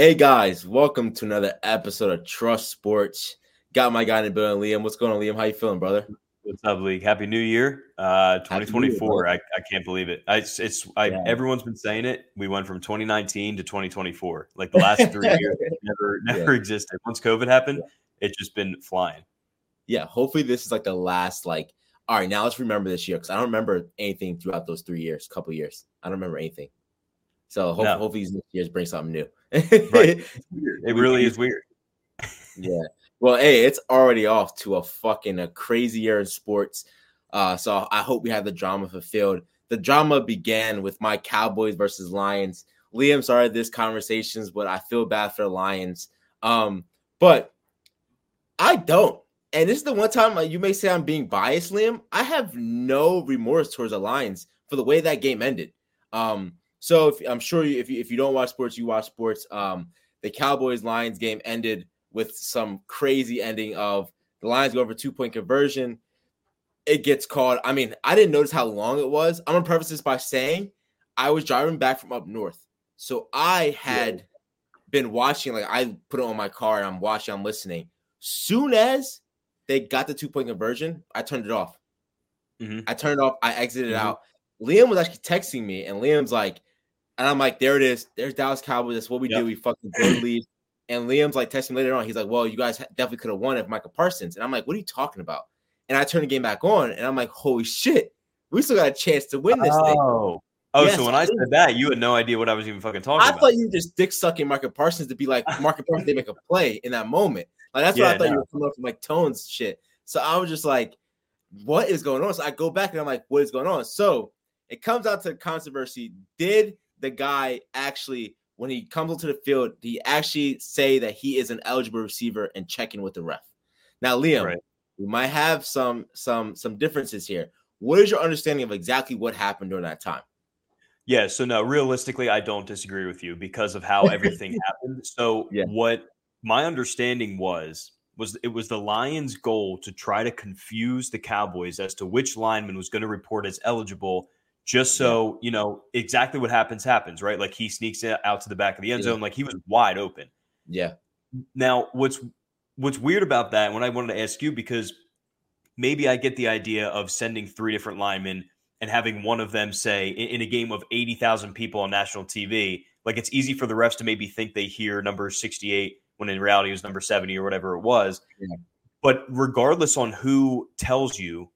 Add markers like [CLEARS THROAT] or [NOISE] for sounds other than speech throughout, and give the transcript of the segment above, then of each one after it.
Hey guys, welcome to another episode of Trust Sports. Got my guy in the building, Liam. What's going on, Liam? How you feeling, brother? What's up, League? Happy New Year, uh, 2024. Year, I, I can't believe it. I, it's, it's I, yeah. everyone's been saying it. We went from 2019 to 2024. Like the last three [LAUGHS] years, never never yeah. existed. Once COVID happened, yeah. it's just been flying. Yeah, hopefully this is like the last. Like, all right, now let's remember this year because I don't remember anything throughout those three years, couple years. I don't remember anything. So hope, no. hopefully these years bring something new. Right. [LAUGHS] It really is weird. yeah. Well, hey, it's already off to a fucking a crazy year in sports. Uh, so I hope we have the drama fulfilled. The drama began with my Cowboys versus Lions. Liam started this conversations, but I feel bad for the Lions. Um, but I don't. And this is the one time like, you may say I'm being biased, Liam. I have no remorse towards the Lions for the way that game ended. Um, so if, I'm sure you, if you if you don't watch sports, you watch sports. Um, the Cowboys Lions game ended with some crazy ending of the Lions go over two point conversion. It gets called. I mean, I didn't notice how long it was. I'm gonna preface this by saying I was driving back from up north, so I had yeah. been watching. Like I put it on my car and I'm watching. I'm listening. Soon as they got the two point conversion, I turned it off. Mm-hmm. I turned it off. I exited mm-hmm. out. Liam was actually texting me, and Liam's like, and I'm like, there it is. There's Dallas Cowboys. That's what we yep. do. We fucking go lead. [CLEARS THROAT] And Liam's like texting later on. He's like, well, you guys definitely could have won if Micah Parsons. And I'm like, what are you talking about? And I turn the game back on, and I'm like, holy shit, we still got a chance to win this oh. thing. Oh, oh yes, so when I, I said that, you had no idea what I was even fucking talking I about. I thought you were just dick sucking Micah Parsons to be like [LAUGHS] Micah Parsons. They make a play in that moment. Like that's yeah, what I thought no. you were coming up from like tones shit. So I was just like, what is going on? So I go back and I'm like, what is going on? So it comes out to controversy. Did the guy actually, when he comes onto the field, he actually say that he is an eligible receiver and checking with the ref. Now, Liam, right. we might have some some some differences here. What is your understanding of exactly what happened during that time? Yeah, so no, realistically, I don't disagree with you because of how everything [LAUGHS] happened. So yeah. what my understanding was was it was the Lions' goal to try to confuse the Cowboys as to which lineman was going to report as eligible just so you know exactly what happens happens right? Like he sneaks out to the back of the end zone like he was wide open. Yeah. Now what's what's weird about that when i wanted to ask you because maybe i get the idea of sending three different linemen and having one of them say in, in a game of 80,000 people on national tv like it's easy for the refs to maybe think they hear number 68 when in reality it was number 70 or whatever it was. Yeah. but regardless on who tells you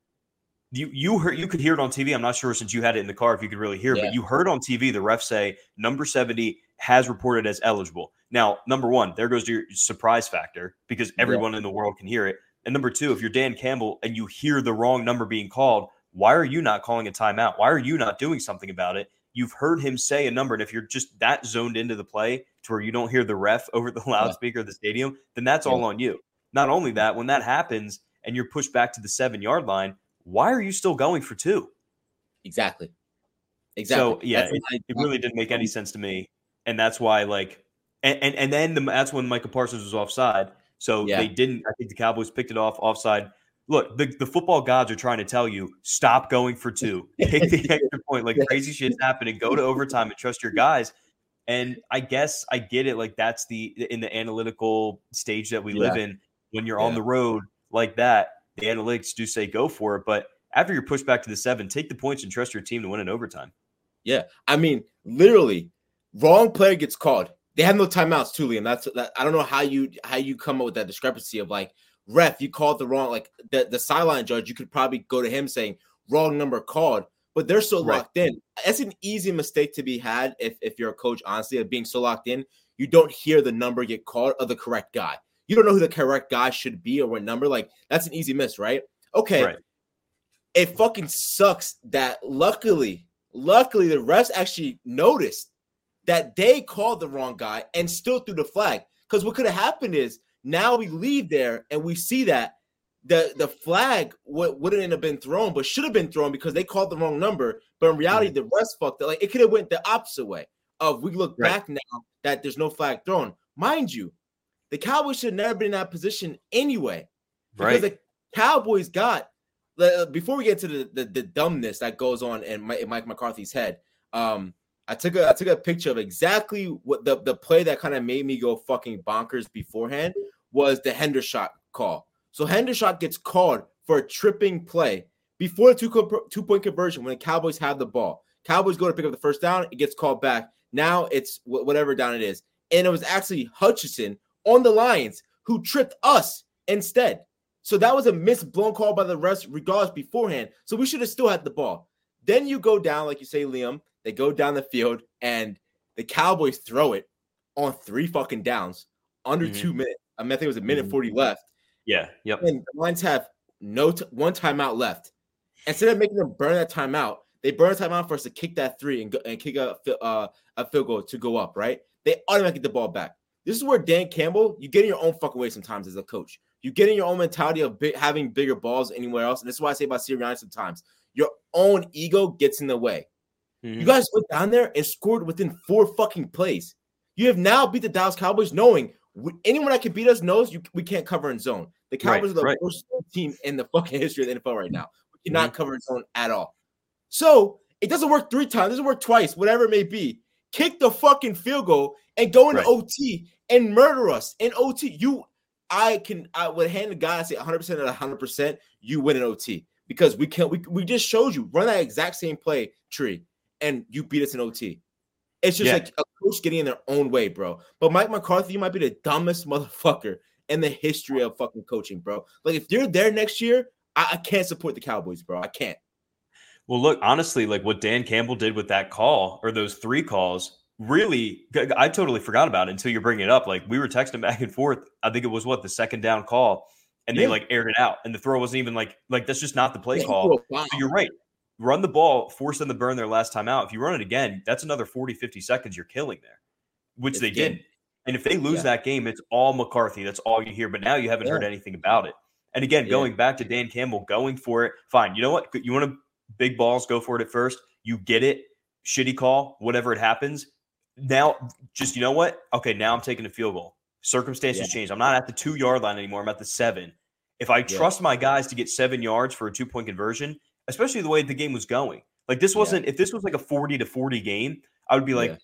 you you heard you could hear it on TV. I'm not sure since you had it in the car if you could really hear, yeah. but you heard on TV the ref say number 70 has reported as eligible. Now, number one, there goes your surprise factor because everyone yeah. in the world can hear it. And number two, if you're Dan Campbell and you hear the wrong number being called, why are you not calling a timeout? Why are you not doing something about it? You've heard him say a number, and if you're just that zoned into the play to where you don't hear the ref over the [LAUGHS] loudspeaker yeah. of the stadium, then that's all on you. Not only that, when that happens and you're pushed back to the seven yard line, why are you still going for two? Exactly. Exactly. So yeah, it, it, really didn't make any sense to me, and that's why like, and and, and then the, that's when Micah Parsons was offside. So yeah. they didn't. I think the Cowboys picked it off offside. Look, the, the football gods are trying to tell you stop going for two, take the [LAUGHS] extra point. Like crazy shit's happening. Go to overtime and trust your guys. And I guess I get it. Like that's the in the analytical stage that we yeah. live in. When you're yeah. on the road like that, the analytics do say go for it. But after you're pushed back to the seven, take the points and trust your team to win in overtime. Yeah. I mean, literally, wrong player gets called. They have no timeouts too, Liam. That's that, I don't know how you how you come up with that discrepancy of like ref, you called the wrong like the, the sideline judge, you could probably go to him saying wrong number called, but they're so right. locked in. That's an easy mistake to be had if if you're a coach, honestly, of being so locked in, you don't hear the number get called of the correct guy you don't know who the correct guy should be or what number. Like that's an easy miss, right? Okay. Right. It fucking sucks that luckily, luckily the refs actually noticed that they called the wrong guy and still threw the flag. Because what could have happened is now we leave there and we see that the the flag w- wouldn't have been thrown, but should have been thrown because they called the wrong number. But in reality, mm-hmm. the refs fucked it. Like it could have went the opposite way. Of we look right. back now that there's no flag thrown. Mind you, the Cowboys should never been in that position anyway. Because right. the Cowboys got uh, before we get to the, the, the dumbness that goes on in, Mike McCarthy's head. Um, I took a I took a picture of exactly what the, the play that kind of made me go fucking bonkers beforehand was the Hendershot call. So Hendershot gets called for a tripping play before the two, two point conversion when the Cowboys have the ball. Cowboys go to pick up the first down, it gets called back. Now it's whatever down it is. And it was actually Hutchinson on the Lions who tripped us instead. So that was a missed blown call by the rest, regardless beforehand. So we should have still had the ball. Then you go down, like you say, Liam. They go down the field and the Cowboys throw it on three fucking downs under mm-hmm. two minutes. I mean, I think it was a minute mm-hmm. 40 left. Yeah. Yep. And the Lions have no t- one timeout left. Instead of making them burn that timeout, they burn a timeout for us to kick that three and go, and kick a, uh, a field goal to go up, right? They automatically get the ball back. This is where Dan Campbell, you get in your own fucking way sometimes as a coach. You get in your own mentality of big, having bigger balls anywhere else. And this is why I say about Sirianni sometimes. Your own ego gets in the way. Mm-hmm. You guys went down there and scored within four fucking plays. You have now beat the Dallas Cowboys knowing anyone that can beat us knows you, we can't cover in zone. The Cowboys right, are the right. worst team in the fucking history of the NFL right now. We cannot mm-hmm. cover in zone at all. So it doesn't work three times, it doesn't work twice, whatever it may be. Kick the fucking field goal and go into right. OT and murder us in OT. You, I can, I would hand the guy, I say 100% at 100%, you win in OT because we can't, we, we just showed you run that exact same play tree and you beat us in OT. It's just yeah. like a coach getting in their own way, bro. But Mike McCarthy, you might be the dumbest [LAUGHS] motherfucker in the history of fucking coaching, bro. Like if you're there next year, I, I can't support the Cowboys, bro. I can't. Well, look, honestly, like what Dan Campbell did with that call or those three calls, really, I totally forgot about it until you're bringing it up. Like we were texting back and forth. I think it was what the second down call, and yeah. they like aired it out, and the throw wasn't even like like that's just not the play yeah, call. So you're right run the ball, force them to burn their last time out. If you run it again, that's another 40, 50 seconds you're killing there, which it's they did. And if they lose yeah. that game, it's all McCarthy. That's all you hear. But now you haven't heard anything about it. And again, going back to Dan Campbell, going for it, fine. You know what? You want to big balls, go for it at first. You get it. Shitty call, whatever it happens. Now, just you know what? Okay, now I'm taking a field goal. Circumstances change. I'm not at the two yard line anymore. I'm at the seven. If I trust my guys to get seven yards for a two point conversion, especially the way the game was going. Like this wasn't yeah. if this was like a 40 to 40 game, I would be like, yeah.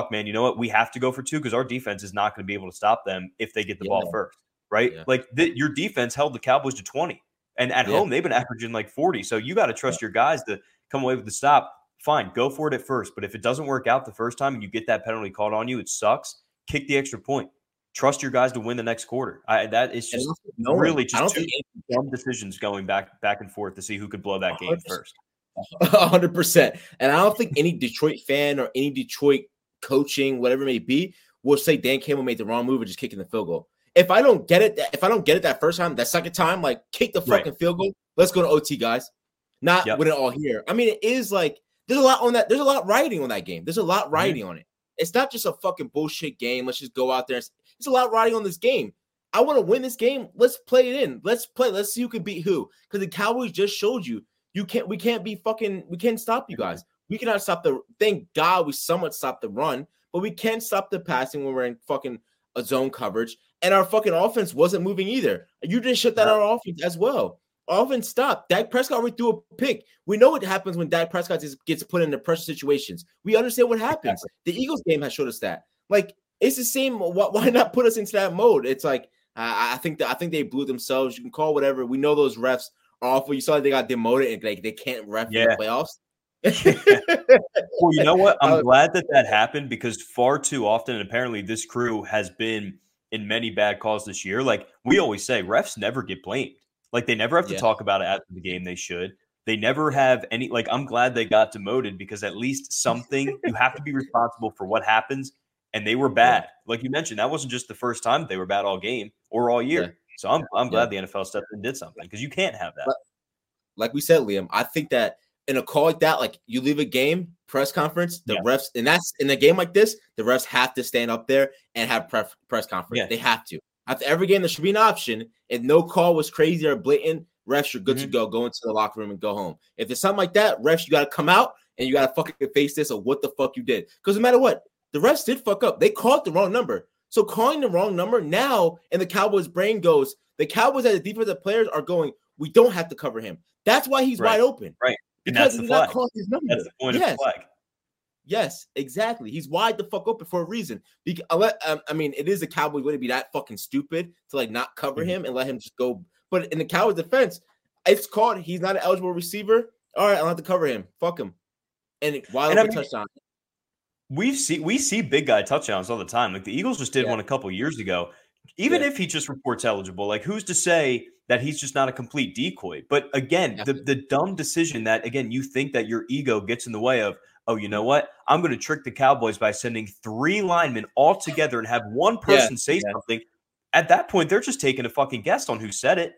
fuck man, you know what? We have to go for two because our defense is not going to be able to stop them if they get the yeah. ball first. Right? Like the, your defense held the Cowboys to 20. And at home, they've been averaging like 40. So you got to trust your guys to come away with the stop. Fine, go for it at first. But if it doesn't work out the first time and you get that penalty called on you, it sucks. Kick the extra point. Trust your guys to win the next quarter. I, that is just no, really just two [LAUGHS] dumb decisions going back back and forth to see who could blow that game 100%. first. [LAUGHS] hundred percent. And I don't think any Detroit fan or any Detroit coaching, whatever it may be, will say Dan Campbell made the wrong move or just kicking the field goal. If I don't get it, if I don't get it that first time, that second time, like kick the fucking right. field goal. Let's go to OT, guys. Not yep. win it all here. I mean, it is like there's a lot on that. There's a lot riding on that game. There's a lot mm-hmm. riding mm-hmm. on it. It's not just a fucking bullshit game. Let's just go out there. It's a lot riding on this game. I want to win this game. Let's play it in. Let's play. Let's see who can beat who. Because the Cowboys just showed you you can't. We can't be fucking. We can't stop you guys. We cannot stop the. Thank God we somewhat stopped the run, but we can't stop the passing when we're in fucking a zone coverage. And our fucking offense wasn't moving either. You just shut that our offense as well. Offense stopped. Dak Prescott already threw a pick. We know what happens when Dak Prescott gets put into pressure situations. We understand what happens. The Eagles game has showed us that. Like it's the same. Why not put us into that mode? It's like I think that I think they blew themselves. You can call whatever. We know those refs are awful. You saw they got demoted and like they can't ref yeah. the playoffs. [LAUGHS] well, you know what? [LAUGHS] I'm glad that that happened because far too often, and apparently this crew has been in many bad calls this year. Like we always say, refs never get blamed. Like they never have to yeah. talk about it after the game. They should. They never have any. Like I'm glad they got demoted because at least something you have to be responsible for what happens and they were bad. Like you mentioned, that wasn't just the first time they were bad all game or all year. Yeah. So I'm I'm glad yeah. the NFL stepped in and did something because you can't have that. Like we said, Liam, I think that in a call like that, like you leave a game press conference, the yeah. refs, and that's in a game like this, the refs have to stand up there and have press press conference. Yeah. They have to. After every game, there should be an option. If no call was crazy or blatant, refs, you're good mm-hmm. to go. Go into the locker room and go home. If there's something like that, refs, you got to come out and you got to fucking face this or what the fuck you did. Because no matter what, the refs did fuck up. They called the wrong number. So calling the wrong number now, and the Cowboys' brain goes, the Cowboys as the defensive players are going, we don't have to cover him. That's why he's right. wide open. Right. Because flag. not calling his number. That's the point yes. of the flag. Yes, exactly. He's wide the fuck open for a reason. Because, um, I mean, it is a Cowboy way to be that fucking stupid to like not cover mm-hmm. him and let him just go. But in the Cowboys defense, it's called he's not an eligible receiver. All right, I'll have to cover him. Fuck him. And wide open I mean, touchdown. We see we see big guy touchdowns all the time. Like the Eagles just did yeah. one a couple years ago. Even yeah. if he just reports eligible, like who's to say that he's just not a complete decoy? But again, yeah. the the dumb decision that again you think that your ego gets in the way of oh, you know what? I'm going to trick the Cowboys by sending three linemen all together and have one person yeah, say yeah. something. At that point, they're just taking a fucking guess on who said it.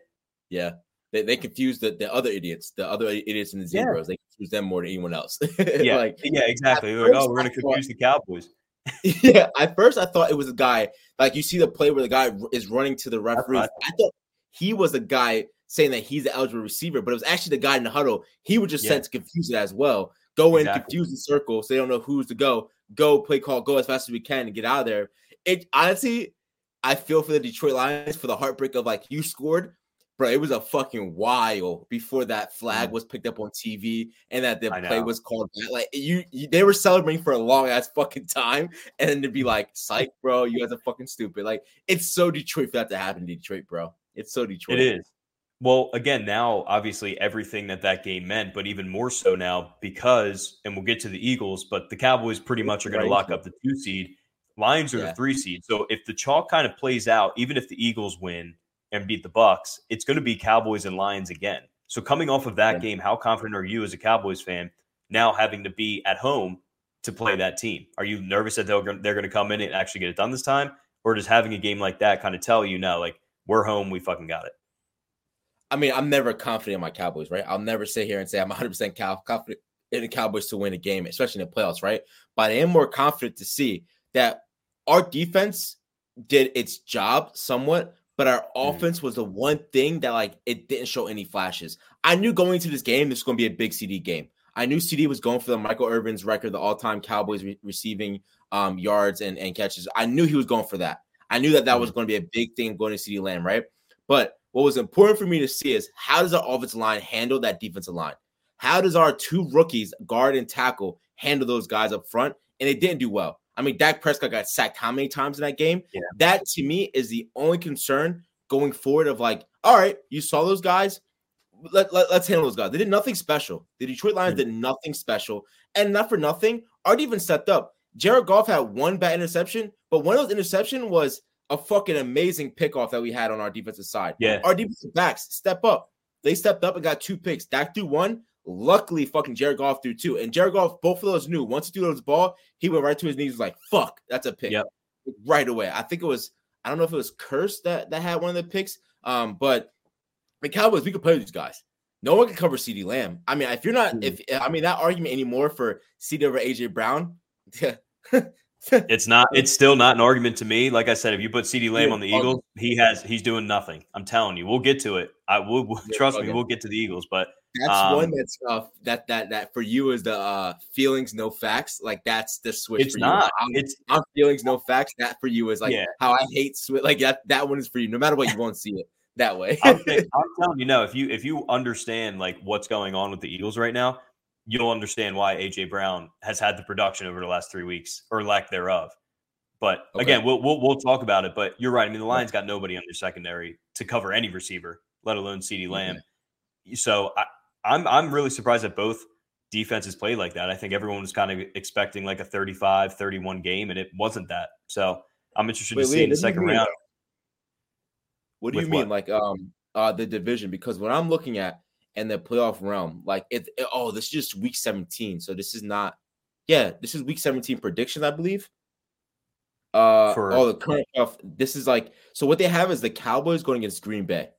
Yeah. They, they confuse the, the other idiots, the other idiots in the Zeros. Yeah. They confuse them more than anyone else. [LAUGHS] yeah, like, yeah, exactly. Like, oh, we're going to confuse the Cowboys. [LAUGHS] yeah, at first I thought it was a guy like you see the play where the guy is running to the referee. I thought he was a guy saying that he's the eligible receiver, but it was actually the guy in the huddle. He was just yeah. sent to confuse it as well. Go in, confuse the circle so they don't know who's to go. Go play call, go as fast as we can and get out of there. It honestly, I feel for the Detroit Lions for the heartbreak of like you scored, bro. It was a fucking while before that flag mm. was picked up on TV and that the play was called back. Like you, you, they were celebrating for a long ass fucking time, [LAUGHS] and then to be like, "Psych, bro, you guys are fucking stupid." Like it's so Detroit for that to happen, Detroit, bro. It's so Detroit. It is. Well, again, now obviously everything that that game meant, but even more so now because, and we'll get to the Eagles, but the Cowboys pretty much are going to lock up the two seed. Lions are yeah. the three seed. So if the chalk kind of plays out, even if the Eagles win and beat the Bucks, it's going to be Cowboys and Lions again. So coming off of that yeah. game, how confident are you as a Cowboys fan now having to be at home to play that team? Are you nervous that they're they're going to come in and actually get it done this time, or does having a game like that kind of tell you now, like we're home, we fucking got it? I mean, I'm never confident in my Cowboys, right? I'll never sit here and say I'm 100% cow- confident in the Cowboys to win a game, especially in the playoffs, right? But I am more confident to see that our defense did its job somewhat, but our mm. offense was the one thing that like it didn't show any flashes. I knew going into this game this was going to be a big CeeDee game. I knew CeeDee was going for the Michael Irvin's record, the all-time Cowboys re- receiving um, yards and, and catches. I knew he was going for that. I knew that that was mm. going to be a big thing going to CeeDee Lamb, right? But what was important for me to see is how does our offensive line handle that defensive line? How does our two rookies, guard and tackle, handle those guys up front? And they didn't do well. I mean, Dak Prescott got sacked how many times in that game? Yeah. That to me is the only concern going forward of like, all right, you saw those guys. Let, let, us handle those guys. They did nothing special. The Detroit Lions mm-hmm. did nothing special. And not for nothing, Art even stepped up. Jared Goff had one bad interception, but one of those interception was a fucking amazing pickoff that we had on our defensive side. Yeah. Our defensive backs step up. They stepped up and got two picks. Dak threw one. Luckily, fucking Jared Goff threw two. And Jared Goff, both of those knew once he threw those ball, he went right to his knees. Was like, fuck, that's a pick. Yep. Right away. I think it was, I don't know if it was Curse that, that had one of the picks. Um, but the Cowboys, we could play these guys. No one can cover CeeDee Lamb. I mean, if you're not, if I mean that argument anymore for CeeDee over AJ Brown, [LAUGHS] [LAUGHS] it's not. It's still not an argument to me. Like I said, if you put CeeDee Lamb on the Eagles, he has. He's doing nothing. I'm telling you. We'll get to it. I will. trust me. We'll get to the Eagles. But that's um, one that's uh, that that that for you is the uh, feelings no facts. Like that's the switch. It's not. I'm, it's I'm feelings no facts. That for you is like yeah. how I hate switch. Like that. That one is for you. No matter what, you won't see it that way. I'm, [LAUGHS] I'm telling you, no. If you if you understand like what's going on with the Eagles right now, you'll understand why AJ Brown has had the production over the last three weeks or lack thereof. But okay. again, we'll, we'll, we'll talk about it. But you're right. I mean, the Lions got nobody on their secondary to cover any receiver, let alone CeeDee Lamb. Mm-hmm. So I, I'm I'm really surprised that both defenses played like that. I think everyone was kind of expecting like a 35, 31 game, and it wasn't that. So I'm interested Wait, to see in the second round. What do you mean, what? like um uh the division? Because what I'm looking at and the playoff realm. Like it, it, oh, this is just week 17. So this is not yeah, this is week 17 prediction, I believe. Uh For, oh the current playoff. This is like so what they have is the Cowboys going against Green Bay.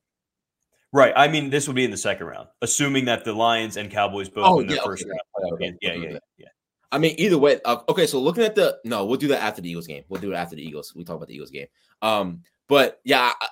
Right. I mean, this would be in the second round, assuming that the Lions and Cowboys both oh, in their yeah, first okay. round. Okay. Yeah, yeah, yeah, yeah. I mean, either way. Uh, okay, so looking at the no, we'll do that after the Eagles game. We'll do it after the Eagles. We talk about the Eagles game. Um, but yeah, I,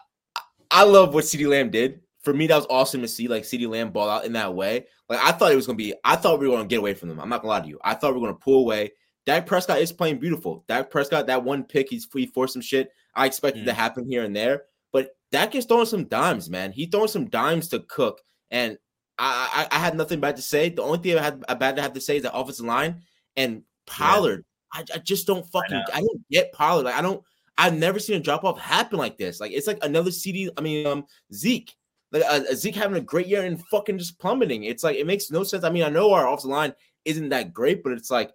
I love what CeeDee Lamb did for me, that was awesome to see like CeeDee Lamb ball out in that way. Like I thought it was gonna be, I thought we were gonna get away from them. I'm not gonna lie to you. I thought we were gonna pull away. Dak Prescott is playing beautiful. Dak Prescott, that one pick, he's he forced some shit. I expected mm. to happen here and there, but Dak is throwing some dimes, man. He throwing some dimes to cook, and I, I, I had nothing bad to say. The only thing I had bad to have to say is that offensive line and Pollard. Yeah. I, I just don't fucking. I, I don't get Pollard. Like I don't. I've never seen a drop off happen like this. Like it's like another CD. I mean, um, Zeke. Like uh, Zeke having a great year and fucking just plummeting. It's like it makes no sense. I mean, I know our offensive line isn't that great, but it's like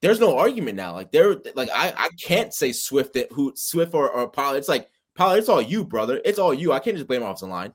there's no argument now. Like there, like I, I can't say Swift that who Swift or, or Pollard. It's like Pollard, it's all you, brother. It's all you. I can't just blame offensive line.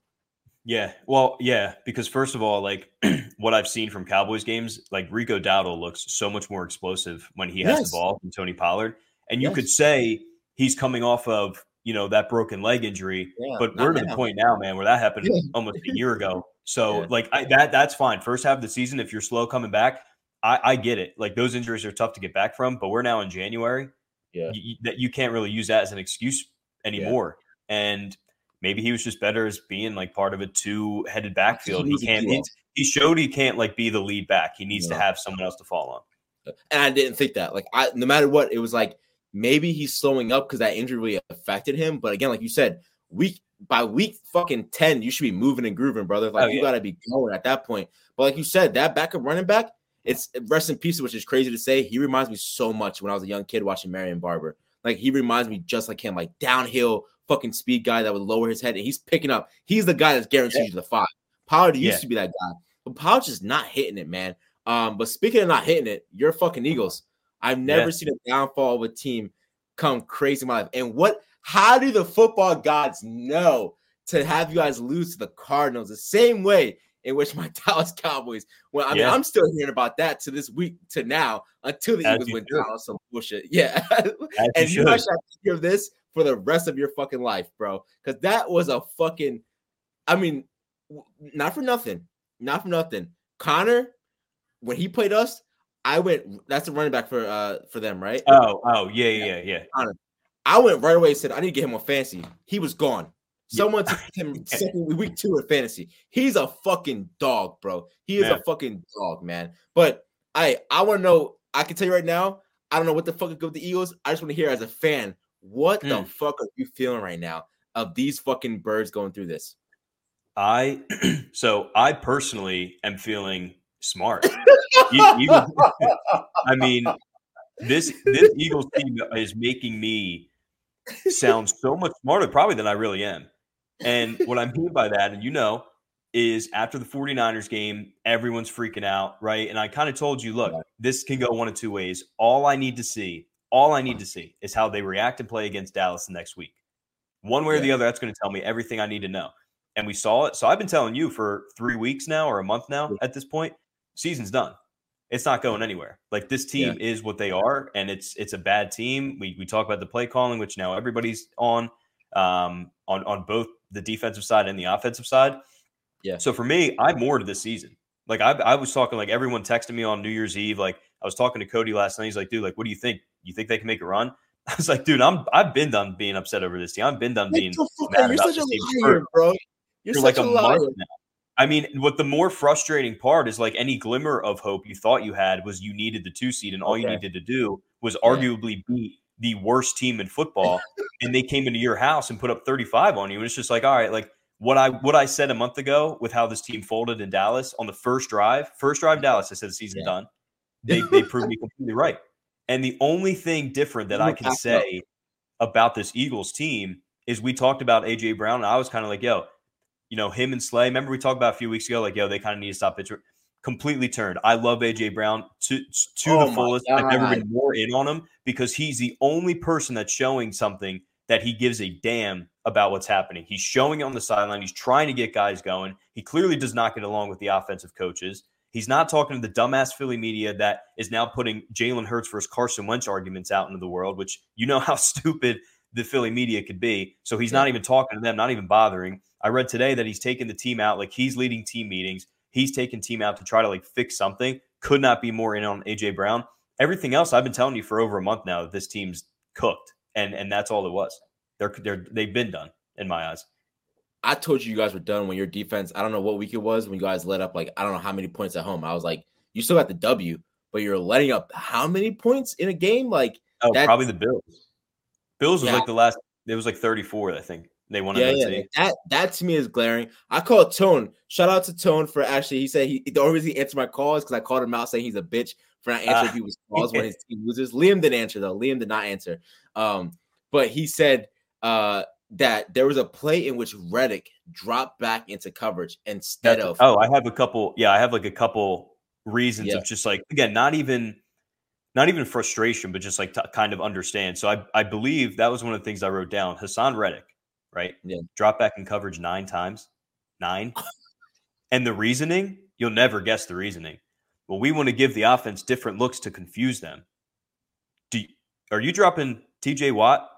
Yeah, well, yeah, because first of all, like [CLEARS THROAT] what I've seen from Cowboys games, like Rico Dowdle looks so much more explosive when he has yes. the ball than Tony Pollard, and you yes. could say he's coming off of you know that broken leg injury, yeah, but we're to the point now, man, where that happened yeah. almost a [LAUGHS] year ago. So yeah. like I, that, that's fine. First half of the season, if you're slow coming back, I, I get it. Like those injuries are tough to get back from, but we're now in January. Yeah, that you, you can't really use that as an excuse anymore. And maybe he was just better as being like part of a two-headed backfield. He can't. He, he, showed he can't like be the lead back. He needs to have someone else to fall on. And I didn't think that. Like I, no matter what, it was like maybe he's slowing up because that injury really affected him. But again, like you said, week by week fucking ten, you should be moving and grooving, brother. Like oh, you yeah. got to be going at that point. But like you said, that backup running back, it's rest in peace, which is crazy to say. He reminds me so much when I was a young kid watching Marion Barber. Like he reminds me just like him, like downhill fucking speed guy that would lower his head and he's picking up. He's the guy that's guaranteed yeah. you the five. Pollard used yeah. to be that guy, but Pollard's just not hitting it, man. Um, but speaking of not hitting it, you're fucking Eagles. I've never yeah. seen a downfall of a team come crazy in my life. And what? How do the football gods know to have you guys lose to the Cardinals the same way in which my [LAUGHS] Dallas Cowboys? Well, I mean, I'm still hearing about that to this week to now until the As Eagles win Dallas some bullshit. [LAUGHS] Yeah, and you, you guys have to hear this for the rest of your fucking life, bro. Because that was a fucking, I mean, not for nothing, not for nothing. Conner, when he played us, I went. That's a running back for uh for them, right? Oh, oh, yeah, yeah, yeah. I went right away. And Said I need to get him on fantasy. He was gone. Someone took him [LAUGHS] second week two of fantasy. He's a fucking dog, bro. He is man. a fucking dog, man. But I I want to know. I can tell you right now. I don't know what the fuck is good with the Eagles. I just want to hear as a fan what mm. the fuck are you feeling right now of these fucking birds going through this? I [CLEARS THROAT] so I personally am feeling smart. [LAUGHS] [LAUGHS] I mean, this this Eagles team is making me sound so much smarter, probably than I really am. And what I mean by that, and you know, is after the 49ers game, everyone's freaking out, right? And I kind of told you, look, this can go one of two ways. All I need to see all I need to see is how they react and play against Dallas the next week. One way or the other, that's going to tell me everything I need to know. And we saw it. So I've been telling you for three weeks now or a month now at this point, season's done. It's not going anywhere. Like this team yeah. is what they are, and it's it's a bad team. We we talk about the play calling, which now everybody's on um, on on both the defensive side and the offensive side. Yeah. So for me, I'm more to this season. Like I, I was talking, like everyone texted me on New Year's Eve. Like I was talking to Cody last night. He's like, dude, like, what do you think? You think they can make a run? [LAUGHS] I was like, dude, I'm I've been done being upset over this team. I've been done being mad You're such a liar, bro. You're such like a, a month now. I mean, what the more frustrating part is like any glimmer of hope you thought you had was you needed the two seed, and all okay. you needed to do was yeah. arguably beat the worst team in football, and they came into your house and put up 35 on you. And it's just like, all right, like what I what I said a month ago with how this team folded in Dallas on the first drive, first drive Dallas, I said the season's yeah. done. They they [LAUGHS] proved me completely right. And the only thing different that I can say about this Eagles team is we talked about AJ Brown, and I was kind of like, yo, you know, him and Slay. Remember we talked about a few weeks ago, like, yo, they kind of need to stop pitching. Completely turned. I love AJ Brown to to oh the fullest. God. I've never been more in on him because he's the only person that's showing something that he gives a damn about what's happening. He's showing it on the sideline. He's trying to get guys going. He clearly does not get along with the offensive coaches. He's not talking to the dumbass Philly media that is now putting Jalen Hurts versus Carson Wentz arguments out into the world, which you know [LAUGHS] how stupid the Philly media could be. So he's not even talking to them, not even bothering. I read today that he's taking the team out, like he's leading team meetings. He's taking team out to try to like fix something. Could not be more in on AJ Brown. Everything else I've been telling you for over a month now that this team's cooked, and and that's all it was. They're they're they've been done in my eyes. I told you you guys were done when your defense. I don't know what week it was when you guys let up like I don't know how many points at home. I was like, you still got the W, but you're letting up how many points in a game? Like oh, probably the Bills. Bills was yeah. like the last. It was like 34, I think. They won. Yeah, yeah. That that to me is glaring. I call Tone. Shout out to Tone for actually. He said he the only reason he answered my calls because I called him out saying he's a bitch for not answering uh, people's calls when [LAUGHS] his team loses. Liam didn't answer though. Liam did not answer. Um, but he said uh, that there was a play in which Reddick dropped back into coverage instead That's, of. Oh, I have a couple. Yeah, I have like a couple reasons yeah. of just like again, not even not even frustration, but just like to kind of understand. So I I believe that was one of the things I wrote down. Haason Reddick, right? Yeah. Drop back in coverage nine times, nine, [LAUGHS] and the reasoning you'll never guess the reasoning. Well, we want to give the offense different looks to confuse them. Do you, are you dropping T.J. Watt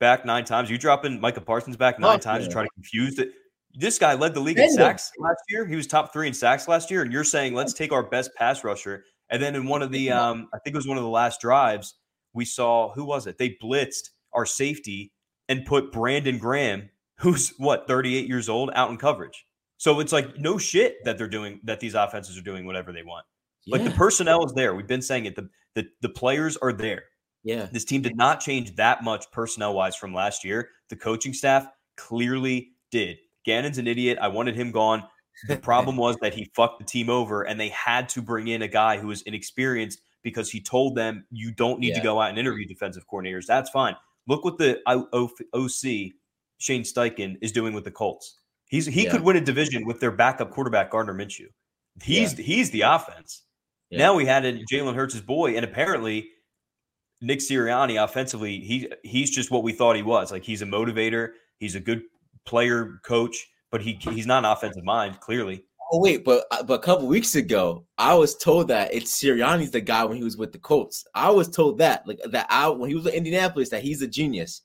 back nine times? Are you dropping Micah Parsons back nine oh, times yeah. to try to confuse it? This guy led the league in sacks last year. He was top three in sacks last year, and you're saying let's take our best pass rusher. And then in one of the, um, I think it was one of the last drives, we saw who was it? They blitzed our safety and put Brandon Graham, who's what 38 years old, out in coverage. So it's like no shit that they're doing that. These offenses are doing whatever they want. Yeah. Like the personnel is there. We've been saying it. The, the the players are there. Yeah. This team did not change that much personnel wise from last year. The coaching staff clearly did. Gannon's an idiot. I wanted him gone. The problem was that he fucked the team over and they had to bring in a guy who was inexperienced because he told them you don't need yeah. to go out and interview defensive coordinators. That's fine. Look what the OC Shane Steichen is doing with the Colts. He's he yeah. could win a division with their backup quarterback Gardner Minshew. He's yeah. he's the offense. Now we had in Jalen Hurts' boy, and apparently Nick Sirianni offensively, he he's just what we thought he was. Like he's a motivator, he's a good player coach, but he he's not an offensive mind, clearly. Oh wait, but uh, but a couple weeks ago, I was told that it's Sirianni's the guy when he was with the Colts. I was told that like that I when he was in Indianapolis that he's a genius.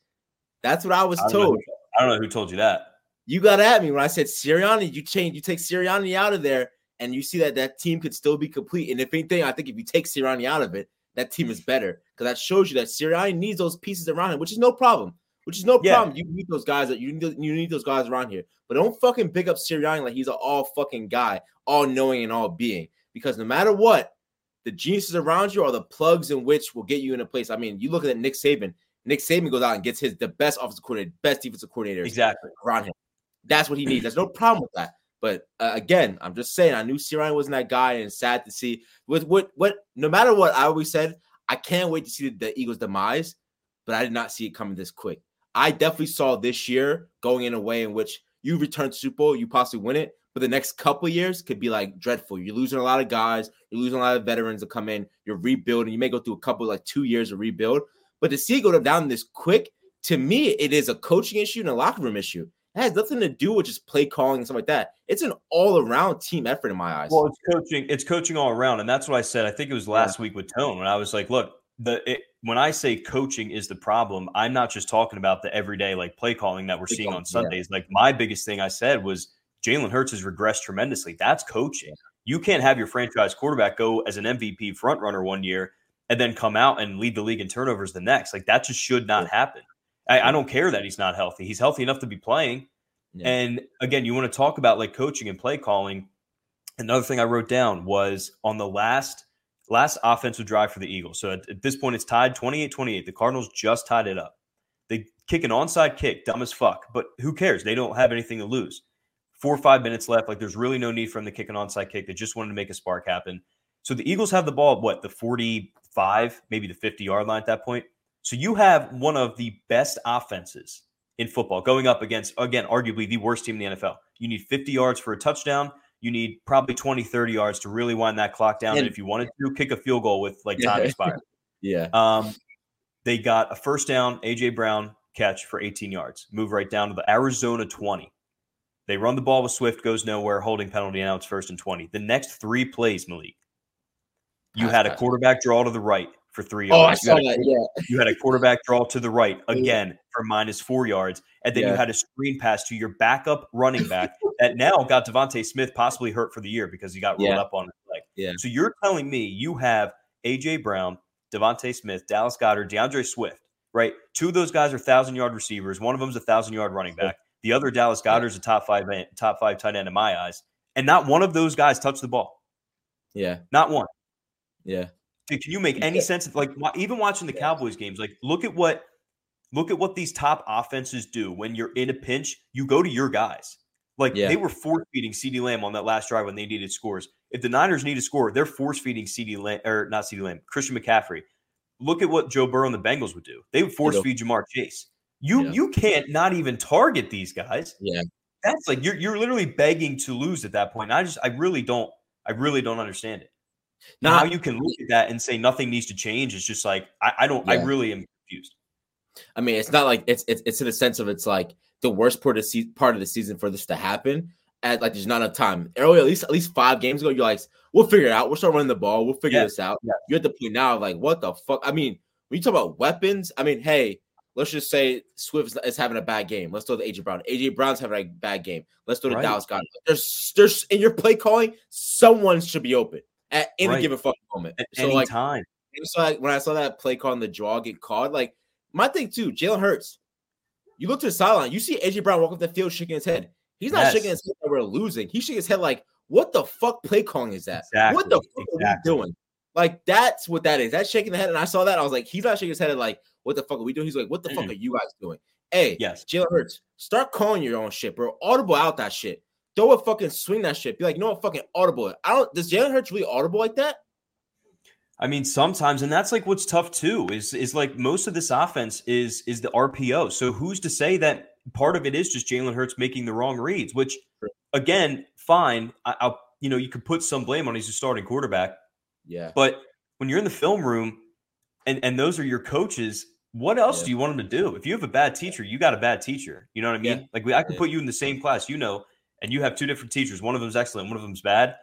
That's what I was I told. Who, I don't know who told you that. You got at me when I said Sirianni. You change, you take Sirianni out of there, and you see that that team could still be complete. And if anything, I think if you take Sirianni out of it, that team is better because that shows you that Sirianni needs those pieces around him, which is no problem. Which is no yeah. problem. You need those guys that you need. You need those guys around here, but don't fucking pick up Sirianni like he's an all fucking guy, all knowing and all being. Because no matter what, the geniuses around you are the plugs in which will get you in a place. I mean, you look at Nick Saban. Nick Saban goes out and gets his the best offensive coordinator, best defensive coordinator exactly around him. That's what he needs. There's no problem with that. But uh, again, I'm just saying, I knew Sirianni wasn't that guy, and sad to see. With what, what, no matter what, I always said I can't wait to see the, the Eagles' demise, but I did not see it coming this quick. I definitely saw this year going in a way in which you return to Super Bowl, you possibly win it, but the next couple years could be like dreadful. You're losing a lot of guys, you're losing a lot of veterans to come in, you're rebuilding. You may go through a couple like two years of rebuild, but to see it go down this quick, to me, it is a coaching issue and a locker room issue. It has nothing to do with just play calling and stuff like that. It's an all around team effort in my eyes. Well, it's coaching. It's coaching all around, and that's what I said. I think it was last yeah. week with Tone when I was like, "Look, the it, when I say coaching is the problem, I'm not just talking about the everyday like play calling that we're seeing on Sundays. Yeah. Like my biggest thing I said was Jalen Hurts has regressed tremendously. That's coaching. You can't have your franchise quarterback go as an MVP front runner one year and then come out and lead the league in turnovers the next. Like that just should not happen. I, I, don't care that he's not healthy. He's healthy enough to be playing. Yeah. And again, you want to talk about like coaching and play calling. Another thing I wrote down was on the last last offensive drive for the Eagles. So at, at this point, it's tied 28-28. The Cardinals just tied it up. They kick an onside kick, dumb as fuck. But who cares? They don't have anything to lose. Four or five minutes left. Like there's really no need for them to kick an onside kick. They just wanted to make a spark happen. So the Eagles have the ball at what the 45, maybe the 50 yard line at that point. So you have one of the best offenses in football going up against, again, arguably the worst team in the NFL. You need 50 yards for a touchdown. You need probably 20, 30 yards to really wind that clock down. And, and if you wanted to, kick a field goal with like time yeah. expired. [LAUGHS] yeah. Um, they got a first down, AJ Brown catch for 18 yards. Move right down to the Arizona 20. They run the ball with Swift, goes nowhere, holding penalty. Now it's first and 20. The next three plays, Malik, you had a quarterback draw to the right for three yards. Oh, I saw that. Yeah. You had a quarterback draw to the right [LAUGHS] again for minus four yards. And then yeah. you had a screen pass to your backup running back [LAUGHS] that now got DeVonta Smith possibly hurt for the year because he got rolled yeah. up on his leg. Yeah. So you're telling me you have AJ Brown, DeVonta Smith, Dallas Goedert, D'Andre Swift, right? Two of those guys are thousand yard receivers. One of them is a thousand yard running back. The other Dallas Goedert is a top five top five tight end in my eyes. And not one of those guys touched the ball. Yeah. Not one. Yeah. Dude, can you make any sense of like even watching the Cowboys games? Like, look at what look at what these top offenses do when you're in a pinch. You go to your guys. Like Yeah. they were force feeding CeeDee Lamb on that last drive when they needed scores. If the Niners need a score, they're force feeding CeeDee Lamb or not CeeDee Lamb, Christian McCaffrey. Look at what Joe Burrow and the Bengals would do. They would force feed Ja'Marr Chase. You Yeah. you can't not even target these guys. Yeah. That's like you're you're literally begging to lose at that point. And I just I really don't I really don't understand it. Now you can look at that and say nothing needs to change It's just like I, I don't I really am confused. I mean, it's not like it's it's it's in a sense of it's like the worst part of the se- part of the season for this to happen. At like there's not enough time. Earlier, at least at least five games ago, you're like, we'll figure it out. We'll start running the ball. We'll figure Yeah. this out. Yeah. You're at the point now, of like, what the fuck? I mean, when you talk about weapons, I mean, hey, let's just say Swift is, having a bad game. Let's throw the AJ Brown. AJ Brown's having a bad game. Let's throw the Right. Dallas guy. There's there's in your play calling, someone should be open at any Right. given fucking moment. At so any like time. was like when I saw that play call on the draw get called, like my thing too, Jalen Hurts. You look to the sideline, you see AJ Brown walk up the field shaking his head. He's not Yes. shaking his head that we're losing. He's shaking his head like, what the fuck play calling is that? What the fuck exactly. are we doing? Like that's what that is. That's shaking the head. And I saw that. I was like, he's not shaking his head like, what the fuck are we doing? He's like, what the fuck Mm-mm. are you guys doing? Hey, Yes. Jalen Hurts, start calling your own shit, bro. Audible out that shit. Throw a fucking swing that shit. Be like, no, fucking audible. it. I don't. Does Jalen Hurts really audible like that? I mean, sometimes, and that's like what's tough too. Is is like most of this offense is is the RPO. So who's to say that part of it is just Jalen Hurts making the wrong reads? Which, again, fine. I, I'll you know you could put some blame on he's a starting quarterback, Yeah. but when you're in the film room, and and those are your coaches. What else Yeah. do you want them to do? If you have a bad teacher, you got a bad teacher. You know what I mean? Yeah. Like we, I could Yeah. put you in the same class, you know, and you have two different teachers. One of them's excellent, one of them's bad.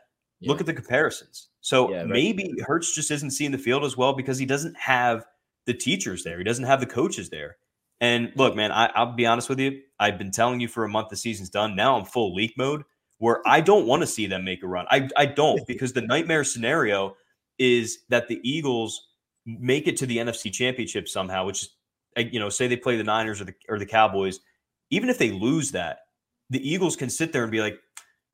Look at the comparisons. So Yeah, maybe Hurts just isn't seeing the field as well because he doesn't have the teachers there. He doesn't have the coaches there. And look, man, I, I'll be honest with you. I've been telling you for a month the season's done. Now I'm full leak mode where I don't want to see them make a run. I, I don't [LAUGHS] because the nightmare scenario is that the Eagles make it to the NFC Championship somehow, which is, you know, say they play the Niners or the or the Cowboys. Even if they lose that, the Eagles can sit there and be like,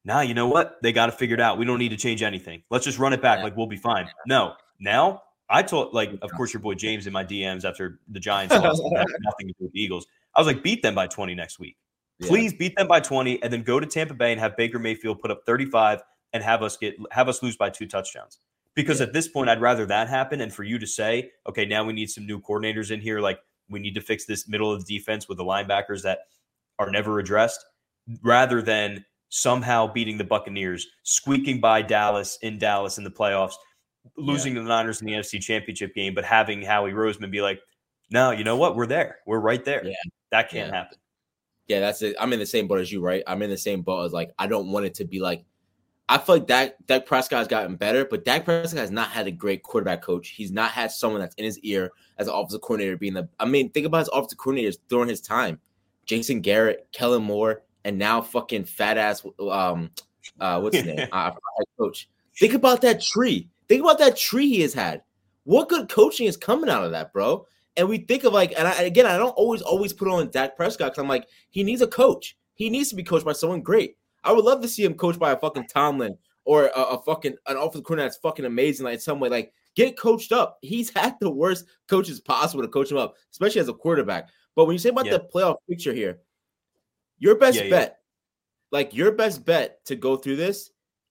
nah, you know what? They got to figure it figured out. We don't need to change anything. Let's just run it back. Yeah. Like we'll be fine. No, now I told like, of course, your boy James in my DMs after the Giants [LAUGHS] lost had nothing to do with the Eagles. I was like, beat them by 20 next week. Yeah. Please beat them by 20 and then go to Tampa Bay and have Baker Mayfield put up 35 and have us get have us lose by two touchdowns. Because at this point, I'd rather that happen and for you to say, okay, now we need some new coordinators in here. Like we need to fix this middle of the defense with the linebackers that are never addressed, rather than somehow beating the Buccaneers, squeaking by Dallas in Dallas in the playoffs, losing to the Niners in the NFC Championship game, but having Howie Roseman be like, no, you know what? We're there. We're right there. Yeah. That can't Yeah. happen. Yeah, that's it. I'm in the same boat as you, right? I'm in the same boat as like I don't want it to be like I feel like Dak Dak Prescott has gotten better, but Dak Prescott has not had a great quarterback coach. He's not had someone that's in his ear as an offensive coordinator being the I mean, think about his offensive coordinators during his time. Jason Garrett, Kellen Moore, and now fucking fat ass um uh what's his name? [LAUGHS] Uh, coach. Think about that tree. Think about that tree he has had. What good coaching is coming out of that, bro? And we think of like, and I, again, I don't always always put on Dak Prescott because I'm like, he needs a coach. He needs to be coached by someone great. I would love to see him coached by a fucking Tomlin or a, a fucking an offensive coordinator that's fucking amazing, like in some way. Like, get coached up. He's [LAUGHS] had the worst coaches possible to coach him up, especially as a quarterback. But when you say about Yeah. the playoff picture here, your best Yeah, yeah. bet, like your best bet to go through this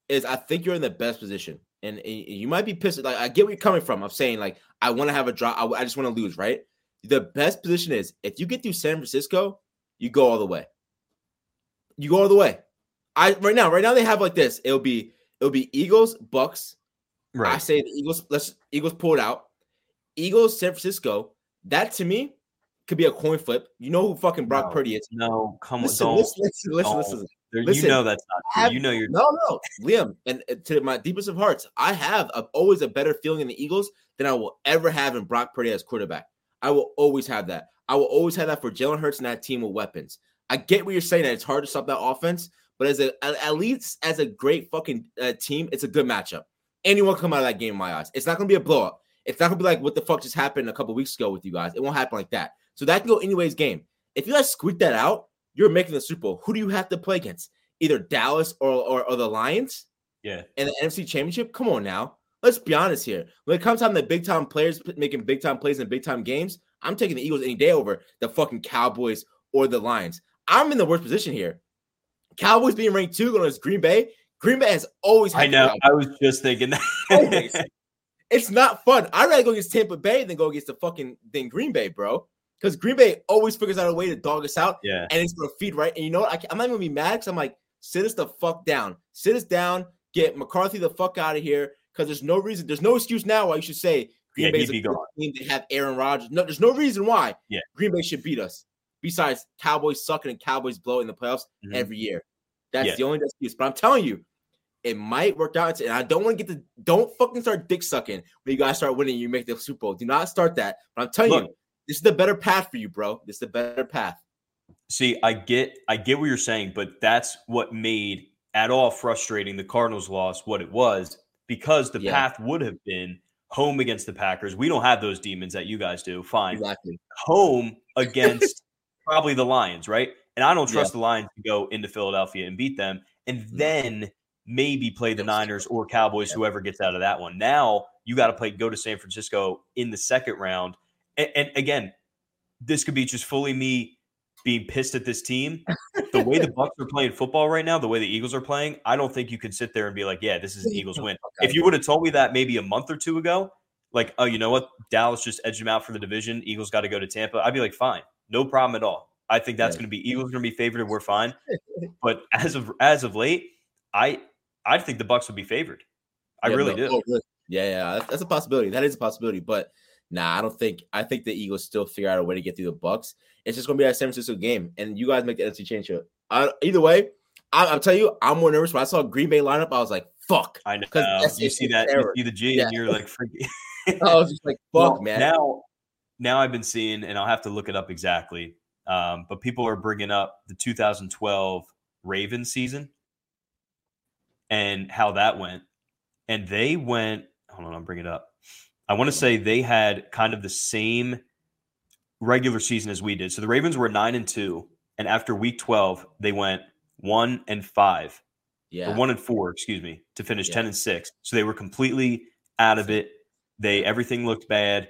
is I think you're in the best position. And, and you might be pissed. Like I get where you're coming from. I'm saying like I want to have a drop. I, I just want to lose, right? The best position is if you get through San Francisco, you go all the way. You go all the way. I right now, right now they have like this. It'll be it'll be Eagles, Bucks. Right. I say the Eagles. Let's Eagles pull it out. Eagles, San Francisco. That to me could be a coin flip. You know who fucking Brock No. Purdy is. No, come on. Listen, Don't. listen, listen, listen, don't. listen. There- listen, you know that's not true. have- you know you're. No, no, Liam, and uh, to my deepest of hearts, I have a, always a better feeling in the Eagles than I will ever have in Brock Purdy as quarterback. I will always have that. I will always have that for Jalen Hurts and that team with weapons. I get what you're saying that it's hard to stop that offense, but as a at, least as a great fucking uh, team, it's a good matchup. Anyone come out of that game, in my eyes, it's not gonna be a blowout. It's not gonna be like what the fuck just happened a couple weeks ago with you guys. It won't happen like that. So that can go anyways. Game. If you guys squeak that out, you're making the Super Bowl. Who do you have to play against? Either Dallas or or, or the Lions Yeah. And the NFC Championship. Come on now, let's be honest here. When it comes time to big time players making big time plays in big time games, I'm taking the Eagles any day over the fucking Cowboys or the Lions. I'm in the worst position here. Cowboys being ranked two going against Green Bay. Green Bay has always. I know. I was just thinking that. it's not fun. I'd rather go against Tampa Bay than go against the fucking than Green Bay, bro. Because Green Bay always figures out a way to dog us out. Yeah. And it's gonna feed right. And you know what? I, am not even gonna be mad because I'm like, sit us the fuck down. Sit us down. Get McCarthy the fuck out of here. Because there's no reason. There's no excuse now why you should say Green yeah, Bay's a team. They have Aaron Rodgers. No, there's no reason why. Yeah. Green Bay should beat us. Besides Cowboys sucking and Cowboys blowing the playoffs mm-hmm. every year. That's yeah. the only excuse. But I'm telling you, it might work out. And I don't want to get the don't fucking start dick sucking when you guys start winning. You make the Super Bowl. Do not start that. But I'm telling Look, you, this is the better path for you, bro. This is the better path. See, I get, I get what you're saying, but that's what made at all frustrating the Cardinals loss what it was because the yeah. path would have been home against the Packers. We don't have those demons that you guys do. Fine. Exactly. Home against [LAUGHS] probably the Lions, right? And I don't trust yeah. the Lions to go into Philadelphia and beat them. And mm-hmm. then maybe play the Niners or Cowboys, whoever gets out of that one. Now you got to play, go to San Francisco in the second round. And, and, again, this could be just fully me being pissed at this team. The way the [LAUGHS] Bucks are playing football right now, the way the Eagles are playing, I don't think you can sit there and be like, "Yeah, this is an Eagles win." If you would have told me that maybe a month or two ago, like, "Oh, you know what? Dallas just edged them out for the division. Eagles got to go to Tampa." I'd be like, "Fine, no problem at all." I think that's going to be Eagles going to be favored. We're fine. [LAUGHS] but as of as of late, I I think the Bucks would be favored. I yeah, really no, do. Oh, yeah, yeah, that's a possibility. That is a possibility, but nah, I don't think. I think the Eagles still figure out a way to get through the Bucks. It's just gonna be that San Francisco game, and you guys make the NFC change up. Uh, either way, I, will tell you, I'm more nervous. When I saw Green Bay lineup, I was like, "Fuck!" I know. You see that? You see the G, yeah. and you're like, "Freaking." [LAUGHS] I was just like, "Fuck, well, man." Now, now I've been seeing, and I'll have to look it up exactly. Um, but people are bringing up the 2012 Ravens season and how that went. And they went, hold on, I'll bring it up. I want to say they had kind of the same regular season as we did. So the Ravens were nine and two, and after week 12, they went one and five. Yeah. Or one and four, excuse me, to finish yeah. 10 and six. So they were completely out of it. They everything looked bad.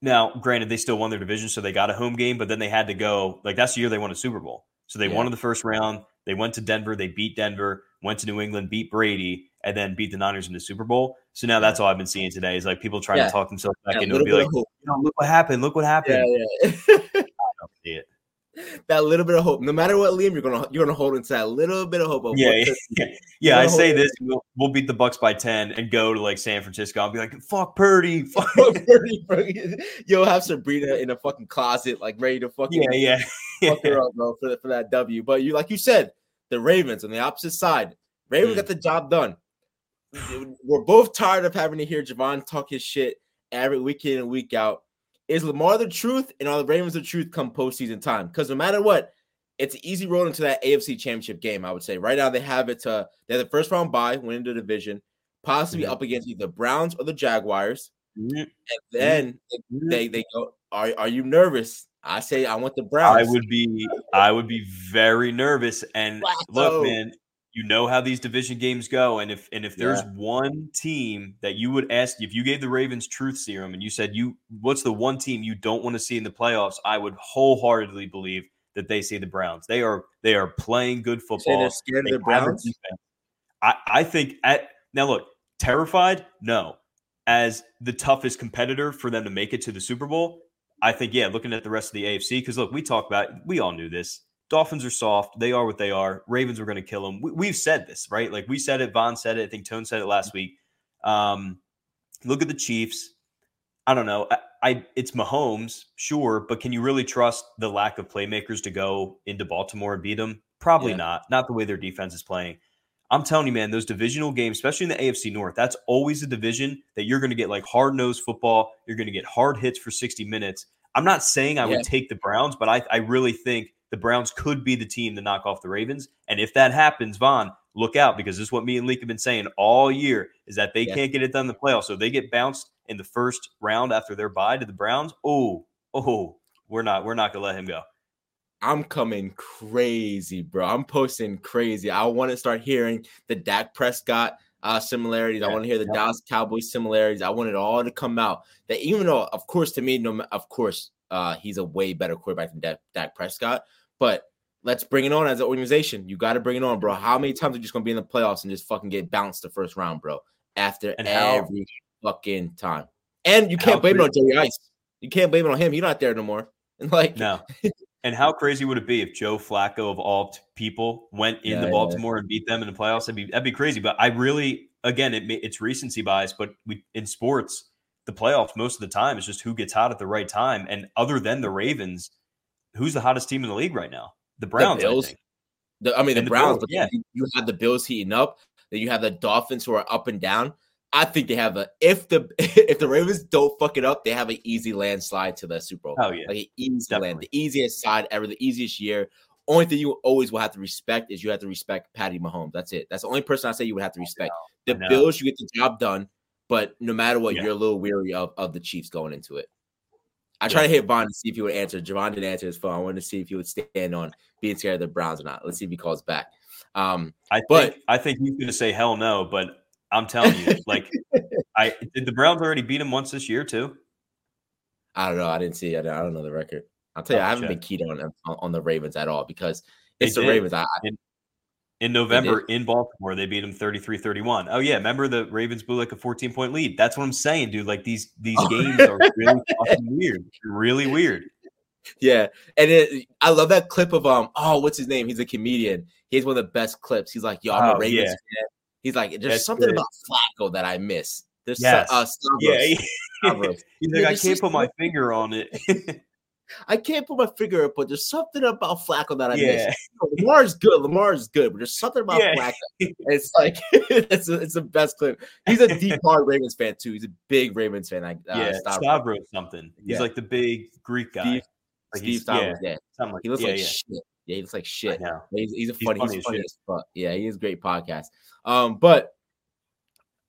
Now, granted, they still won their division, so they got a home game, but then they had to go. Like that's the year they won a Super Bowl. So they yeah. won in the first round. They went to Denver. They beat Denver went to New England, beat Brady, and then beat the Niners in the Super Bowl. So now that's all I've been seeing today is like people trying yeah. to talk themselves back yeah, into it. Be like, you know, look what happened. Look what happened. Yeah, yeah. [LAUGHS] I don't see it. [LAUGHS] That little bit of hope. No matter what, Liam, you're gonna you're gonna hold into that little bit of hope. Of yeah, [LAUGHS] yeah, yeah. I say this, we'll, we'll, beat the Bucs by ten and go to like San Francisco. I'll be like, fuck Purdy, fuck Purdy. You'll have Sabrina in a fucking closet, like ready to fucking yeah, yeah, fuck her up, bro, for, for that W. But you, like you said, the Ravens on the opposite side Ravens mm. got the job done. We're both tired of having to hear Javon talk his shit every week in and week out. Is Lamar the truth and are the Ravens the truth come postseason time? Because no matter what, it's an easy road into that AFC championship game, I would say. Right now, they have it to they're the first round bye, winning the division, possibly mm-hmm. up against either Browns or the Jaguars. Mm-hmm. And then mm-hmm. they, they go, Are are you nervous? I say I want the Browns. I would be I would be very nervous. And look, man, you know how these division games go and if and if there's yeah. one team that you would ask if you gave the Ravens truth serum and you said you what's the one team you don't want to see in the playoffs? I would wholeheartedly believe that they see the Browns. They are they are playing good football they're scared they of the Browns? I I think at now look terrified? No. As the toughest competitor for them to make it to the Super Bowl I think yeah looking at the rest of the AFC because look we talk about we all knew this Dolphins are soft. They are what they are. Ravens were going to kill them. We, have said this, right? Like we said it. Von said it. I think Tone said it last week. Um, look at the Chiefs. I don't know. I, I, it's Mahomes, sure, but can you really trust the lack of playmakers to go into Baltimore and beat them? Probably yeah. not. Not the way their defense is playing. I'm telling you, man, those divisional games, especially in the AFC North, that's always a division that you're going to get like hard nosed football. You're going to get hard hits for 60 minutes. I'm not saying I yeah. would take the Browns, but I, I really think the Browns could be the team to knock off the Ravens. And if that happens, Von, look out because this is what me and Leak have been saying all year is that they yeah. can't get it done in the playoffs. So they get bounced in the first round after their bye to the Browns. Oh, oh, we're not we're not gonna let him go. I'm coming crazy, bro. I'm posting crazy. I want to start hearing the Dak Prescott uh, similarities. Yeah, I want to hear the yeah. Dallas Cowboys similarities. I want it all to come out. That even though, of course, to me, no, of course, uh, he's a way better quarterback than Dak, Dak Prescott. But let's bring it on as an organization. You got to bring it on, bro. How many times are you just gonna be in the playoffs and just fucking get bounced the first round, bro? After And how- every fucking time, and you can't How blame it on Jerry Ice. You can't blame it on him. He's not there no more. [LAUGHS] And like, No. [LAUGHS] And how crazy would it be if Joe Flacco of all people went Yeah, into yeah. Baltimore and beat them in the playoffs? That'd be that'd be crazy. But I really, again, it, it's recency bias. But we in sports, the playoffs most of the time is just who gets hot at the right time. And other than the Ravens, who's the hottest team in the league right now? The Browns, I Bills. think. the, I mean, the, the Browns, Bills, but yeah. you, have the Bills heating up. Then you have the Dolphins who are up and down. I think they have a if the [LAUGHS] if the Ravens don't fuck it up, they have an easy landslide to the Super Bowl. Oh yeah, like an easy land, the easiest side ever, the easiest year. Only thing you always will have to respect is you have to respect Patty Mahomes. That's it. That's the only person I say you would have to respect. The. Bills, you get the job done, but no matter what, Yeah. you're a little weary of, of the Chiefs going into it. I tried to hit Vaughn to see if he would answer. Javon didn't answer his phone. I wanted to see if he would stand on being scared of the Browns or not. Let's see if he calls back. Um, I But- think I think he's going to say hell no. But I'm telling you, [LAUGHS] like, I did the Browns already beat him once this year too. I don't know. I didn't see. I don't, I don't know the record. I'll tell you, I Oh, haven't check. been keyed on, on the Ravens at all because They it's the did. Ravens. I, I- In November in Baltimore, they beat him 33-31. Oh yeah, remember the Ravens blew like a 14 point lead. That's what I'm saying, dude. Like these these Oh. games are really fucking weird. Really weird. yeah, and it, I love that clip of um. Oh, what's his name? He's a comedian. He's one of the best clips. He's like, "Yo, I'm Oh, a Ravens yeah. fan." He's like, "There's That's something good. about Flacco that I miss." There's Yes. so, uh, Stavros. [LAUGHS] Yeah. Stavros. He's Yeah, like, I can't put my finger on it. [LAUGHS] I can't put my finger up, but there's something about Flacco that I yeah. miss. Lamar's good. Lamar's good, but there's something about Yeah. Flacco. [LAUGHS] It's like [LAUGHS] it's a, it's the best clip. He's a deep hard Ravens fan too. He's a big Ravens fan. Like uh, yeah. Stavros. Stavros something. He's Yeah. like the big Greek guy. Steve- Like Steve he's- Stavros. Yeah, something like he looks yeah, like yeah. shit. Yeah, he looks like shit. He's, he's a funny. He's, funny as funny as fuck. Yeah, he is a great podcast. Um, but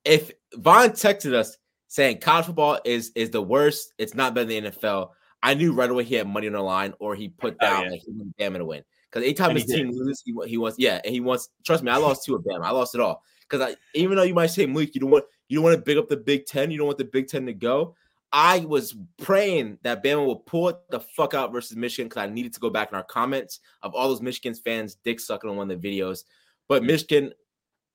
if Vaughn texted us saying college football is is the worst, it's not better than the NFL. I knew right away he had money on the line, or he put Oh, down yeah. like he wanted Bama to win. Because anytime And his team loses, he, he wants yeah, and he wants. Trust me, I lost two of Bama. I lost it all because I even though you might say Malik, you don't want you don't want to big up the Big Ten, you don't want the Big Ten to go. I was praying that Bama would pull it the fuck out versus Michigan because I needed to go back in our comments of all those Michigan fans dick sucking on one of the videos. But Michigan,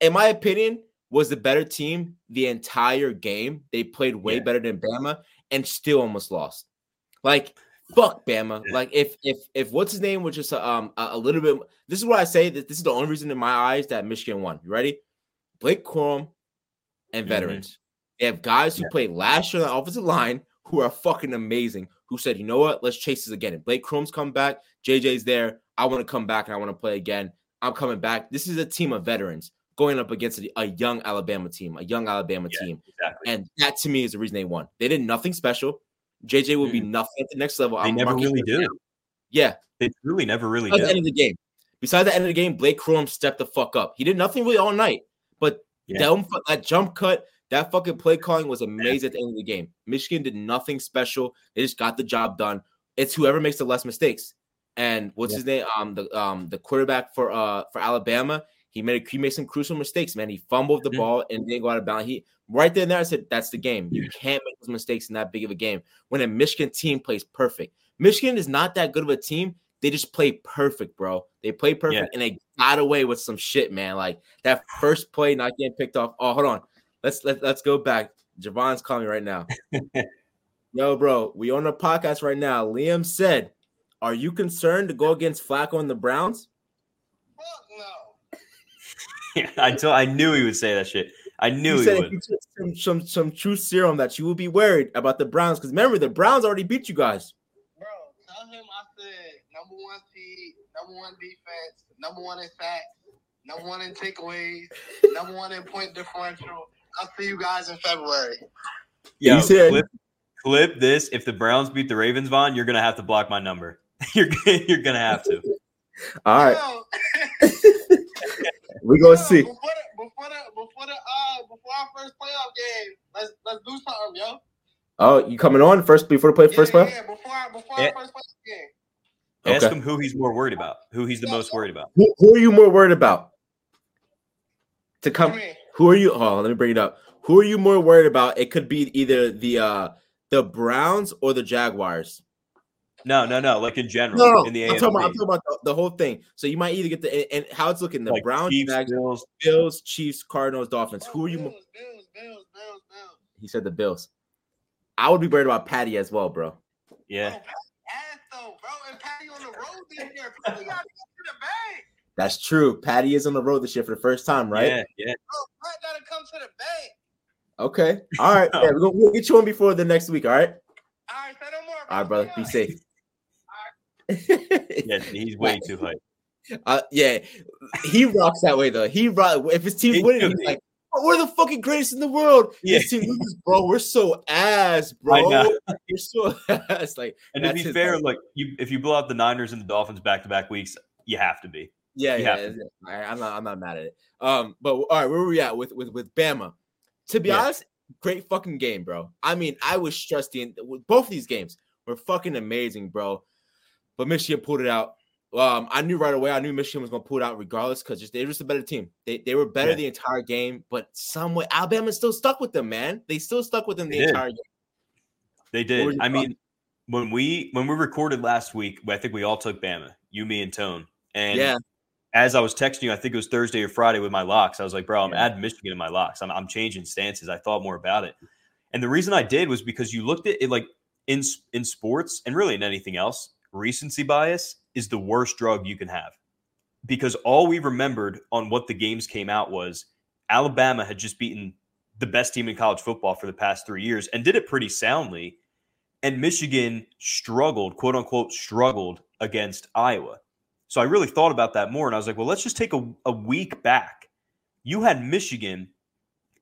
in my opinion, was the better team the entire game. They played way Yeah. better than Bama and still almost lost. Like fuck Bama. Like if if if what's his name was just a, um a, a little bit. This is what I say that this is the only reason in my eyes that Michigan won. You ready? Blake Corum and Mhm. veterans. They have guys who Yeah. played last year on the offensive line who are fucking amazing. Who said, you know what? Let's chase this again. And Blake Corum's come back. JJ's there. I want to come back and I want to play again. I'm coming back. This is a team of veterans going up against a, a young Alabama team, a young Alabama Yeah. team. Exactly. And that to me is the reason they won. They did nothing special. JJ will be nothing at the next level. They I'm never really do. down. Yeah. They really never really Besides the end of the game. Besides the end of the game, Blake Corum stepped the fuck up. He did nothing really all night, but Yeah. that, that jump cut, that fucking play calling was amazing at the end of the game. Michigan did nothing special. They just got the job done. It's whoever makes the less mistakes. And what's Yeah. his name? Um, the um the quarterback for uh for Alabama. He made he made some crucial mistakes, man. He fumbled the ball and didn't go out of bounds. He right there and there. I said that's the game. You can't make those mistakes in that big of a game when a Michigan team plays perfect. Michigan is not that good of a team. They just play perfect, bro. They play perfect and they got away with some shit, man. Like that first play not getting picked off. Oh, hold on. Let's let, let's go back. Javon's calling me right now. [LAUGHS] Yo, bro, we on the podcast right now. Liam said, Are you concerned to go against Flacco and the Browns? Fuck. [LAUGHS] I told, I knew he would say that shit. I knew He he, said if would. you some, some some true serum that you would be worried about the Browns. Because remember, the Browns already beat you guys. Bro, tell him I said number one seed, number one defense, number one in sacks, number one in takeaways, [LAUGHS] number one in point differential. I'll see you guys in February. Yo, You said- clip, clip this. If the Browns beat the Ravens, Vaughn, you're gonna have to block my number. [LAUGHS] you're you're gonna have to. All right, Yo, we yo, gonna see. Before the, before the, before the, uh, before our first playoff game, let's let's do something, yo. Oh, you coming on first before the play Yeah, first yeah, play? yeah, before before Yeah. our first playoff game. Ask Okay. him who he's more worried about. Who he's the most worried about. Who, who are you more worried about? To come Come. Who are you? Oh, let me bring it up. Who are you more worried about? It could be either the uh the Browns or the Jaguars. No, no, no. Like in general, No, no, in the I'm AFC. talking about, I'm talking about the, the whole thing. So you might either get the and how it's looking: the like Browns, Chiefs, Jags, Bills. Bills, Chiefs, Cardinals, Dolphins. Who are you? Bills, Bills, Bills, Bills, Bills. He said the Bills. I would be worried about Patty as well, bro. Yeah. Bro, ass though, bro. And Patty on the road this year. Patty got to go to the bank. That's true. Patty is on the road this year for the first time, right? Yeah, yeah. Bro, Pat got to come to the bank. Okay. All right. Yeah, [LAUGHS] we're gonna, we'll get you on before the next week. All right. All right, say no more. All right, brother. Be safe. Yeah, he's [LAUGHS] way too hype. uh, yeah, he rocks that way though. He rock if his team winning, he's like, "Oh, "We're the fucking greatest in the world." Yeah. His team loses, bro. We're so ass, [LAUGHS] bro. You're [LAUGHS] so ass. Like, And to be fair, vibe. like you, if you blow out the Niners and the Dolphins back to back weeks, you have to be. yeah, You yeah. yeah. Right, I'm not, I'm not mad at it. Um, but all right, where were we at with with with Bama? To be Yeah. honest, great fucking game, bro. I mean, I was stressed in both these games were fucking amazing, bro. But Michigan pulled it out. Um, I knew right away. I knew Michigan was gonna pull it out regardless because just they were just a better team. They they were better Yeah. the entire game, but some way Alabama still stuck with them, man. They still stuck with them the They did. entire game. They did. I mean, when we when we recorded last week, I think we all took Bama, you, me, and Tone. And yeah, as I was texting you, I think it was Thursday or Friday with my locks. I was like, bro, I'm Yeah. adding Michigan in my locks. I'm, I'm changing stances. I thought more about it. And the reason I did was because you looked at it like in in sports and really in anything else, recency bias is the worst drug you can have. Because all we remembered on what the games came out was Alabama had just beaten the best team in college football for the past three years and did it pretty soundly. And Michigan struggled, quote unquote, struggled against Iowa. So I really thought about that more. And I was like, well, let's just take a, a week back. You had Michigan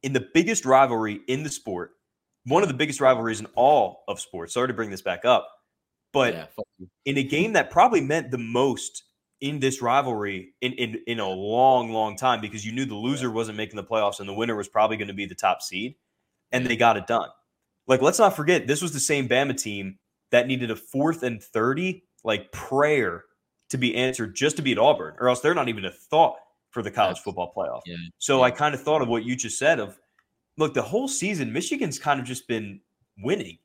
in the biggest rivalry in the sport, one of the biggest rivalries in all of sports. Sorry to bring this back up, but yeah, in a game that probably meant the most in this rivalry in, in, in a long, long time because you knew the loser wasn't making the playoffs and the winner was probably going to be the top seed. And they got it done. Like, let's not forget, this was the same Bama team that needed a fourth and 30, like prayer to be answered just to beat Auburn, or else they're not even a thought for the college football playoff. yeah, So yeah. I kind of thought of what you just said of look, the whole season, Michigan's kind of just been winning.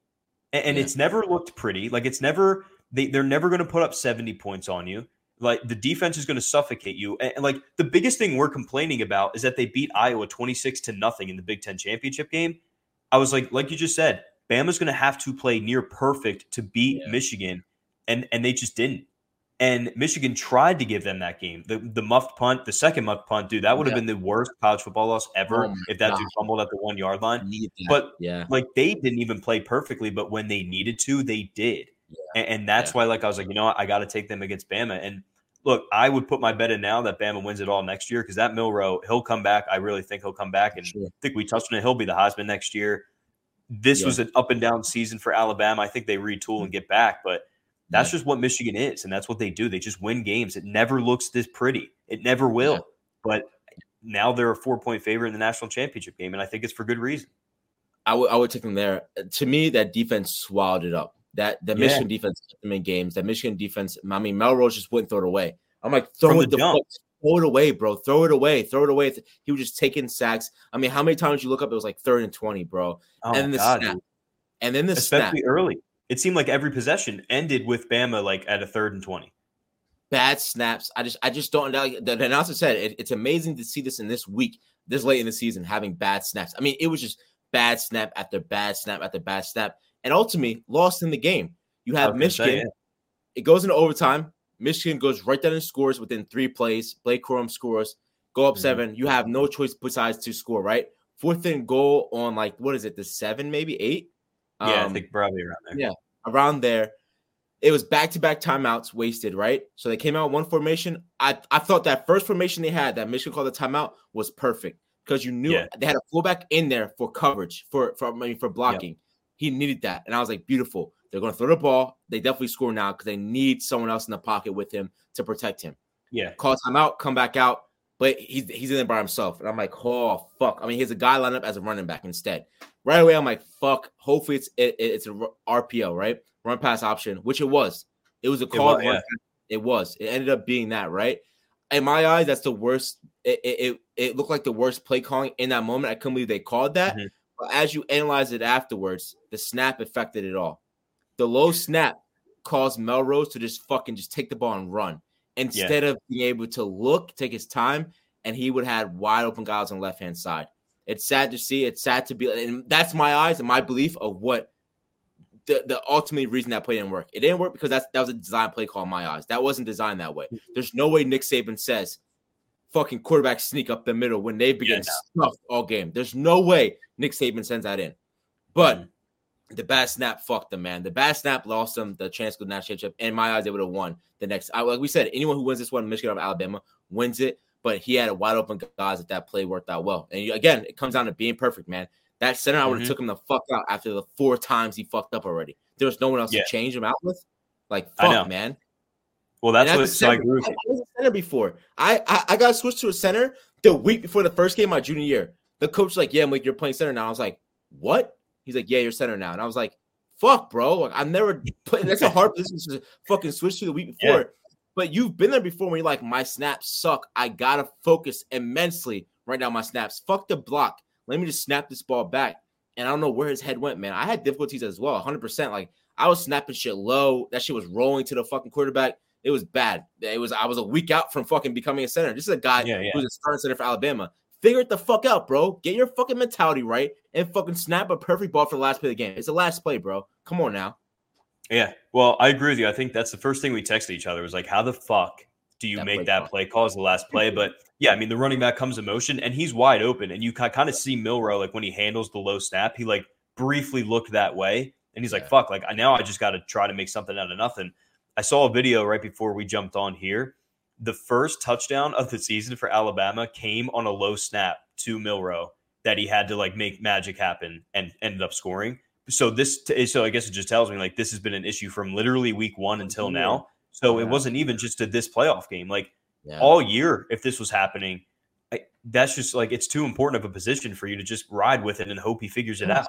And, and Yeah. it's never looked pretty. Like it's never they, they're never going to put up 70 points on you. Like the defense is going to suffocate you. And, and, like the biggest thing we're complaining about is that they beat Iowa 26 to nothing in the Big Ten championship game. I was like, like you just said, Bama's going to have to play near perfect to beat Yeah. Michigan, and and they just didn't. And Michigan tried to give them that game. The the muffed punt, the second muffed punt, dude, that would have Yeah. been the worst college football loss ever Oh if that dude fumbled at the one yard line. But yeah, like they didn't even play perfectly, but when they needed to, they did. Yeah. And, and that's why, like, I was like, you know what, I got to take them against Bama. And look, I would put my bet in now that Bama wins it all next year because that Milroe, he'll come back. I really think he'll come back, and Sure. I think we touched on it. He'll be the Heisman next year. This Yeah. was an up and down season for Alabama. I think they retool and get back, but that's just what Michigan is, and that's what they do. They just win games. It never looks this pretty. It never will. Yeah. But now they're a four point favorite in the national championship game, and I think it's for good reason. I would I would take them there. To me, that defense swallowed it up. That the Yeah. Michigan defense them in games. That Michigan defense, I mean, Milroe just wouldn't throw it away. I'm like, throw it the the throw it away, bro. Throw it away, throw it away. He was just taking sacks. I mean, how many times you look up? It was like third and twenty, bro. Oh and then the God, snap, dude. and then the especially snap. early. It seemed like every possession ended with Bama like at a third and twenty. bad snaps. I just I just don't like the, the announcer said it, it's amazing to see this in this week, this late in the season, having bad snaps. I mean, it was just bad snap after bad snap after bad snap, and ultimately lost in the game. You have gonna say, Michigan. It goes into overtime. Michigan goes right down and scores within three plays. Blake Corum scores. Go up Mhm. seven. You have no choice besides to score. Right, fourth and goal on like what is it? The seven, maybe eight. Yeah, I Um, think probably around there. yeah. around there. It was back to back timeouts wasted, right? So they came out one formation. I, I thought that first formation they had that Michigan called the timeout was perfect because you knew Yeah. they had a fullback in there for coverage for for I mean, for blocking. He needed that, and I was like, beautiful. They're going to throw the ball. They definitely score now because they need someone else in the pocket with him to protect him. Yeah, Call timeout, come back out, but he's he's in there by himself, and I'm like, oh fuck. I mean, he has a guy lined up as a running back instead. Right away, I'm like, fuck. Hopefully, it's it, it's a r- RPO, right? Run pass option, which it was. It was a call. was, yeah. It was. It ended up being that, right? In my eyes, that's the worst. It, it, it, it looked like the worst play calling in that moment. I couldn't believe they called that. Mhm. But as you analyze it afterwards, the snap affected it all. The low snap caused Milroe to just fucking just take the ball and run instead yeah. of being able to look, take his time, and he would have wide open guys on the left hand side. It's sad to see. It's sad to be, and that's my eyes and my belief of what the, the ultimate reason that play didn't work. It didn't work because that's that was a design play call in my eyes. That wasn't designed that way. Mm-hmm. There's no way Nick Saban says fucking quarterback sneak up the middle when they've been yeah, stuffed all game. There's no way Nick Saban sends that in. But mm-hmm. The bad snap fucked them, man. The bad snap lost them the chance to go national championship. In my eyes, they would have won the next. I, like we said, anyone who wins this one, Michigan or Alabama, wins it. But he had a wide open guys that that play worked out well. And again, it comes down to being perfect, man. That center, I would have mm-hmm. took him the fuck out after the four times he fucked up already. There was no one else yeah. to change him out with. Like fuck, man. Well, that's what so I agree. I was a center before. I, I I got switched to a center the week before the first game my junior year. The coach was like, "Yeah, I'm like you're playing center now." I was like, "What?" He's like, "Yeah, you're center now." And I was like, "Fuck, bro! Like I've never played. That's a hard position to fucking switch to the week before." Yeah. But you've been there before when you're like, "My snaps suck. I gotta focus immensely right now. My snaps. Fuck the block. Let me just snap this ball back." And I don't know where his head went, man. I had difficulties as well, 100. percent Like I was snapping shit low. That shit was rolling to the fucking quarterback. It was bad. It was I was a week out from fucking becoming a center. This is a guy yeah, yeah. who's a starting center for Alabama. Figure it the fuck out, bro. Get your fucking mentality right and fucking snap a perfect ball for the last play of the game. It's the last play, bro. Come on now. Yeah. Well, I agree with you. I think that's the first thing we texted each other was like, how the fuck do you that make play that call. play call as the last play? But yeah, I mean, the running back comes in motion and he's wide open. And you kind of see Milroe, like when he handles the low snap, he like briefly looked that way. And he's like, yeah. fuck, like I now I just got to try to make something out of nothing. I saw a video right before we jumped on here. The first touchdown of the season for Alabama came on a low snap to Milroe that he had to like make magic happen and ended up scoring. So this, eh, so I guess it just tells me like this has been an issue from literally week one until now. So yeah. it wasn't even just to this playoff game. Like yeah. all year, if this was happening, I, that's just like it's too important of a position for you to just ride with it and hope he figures it out.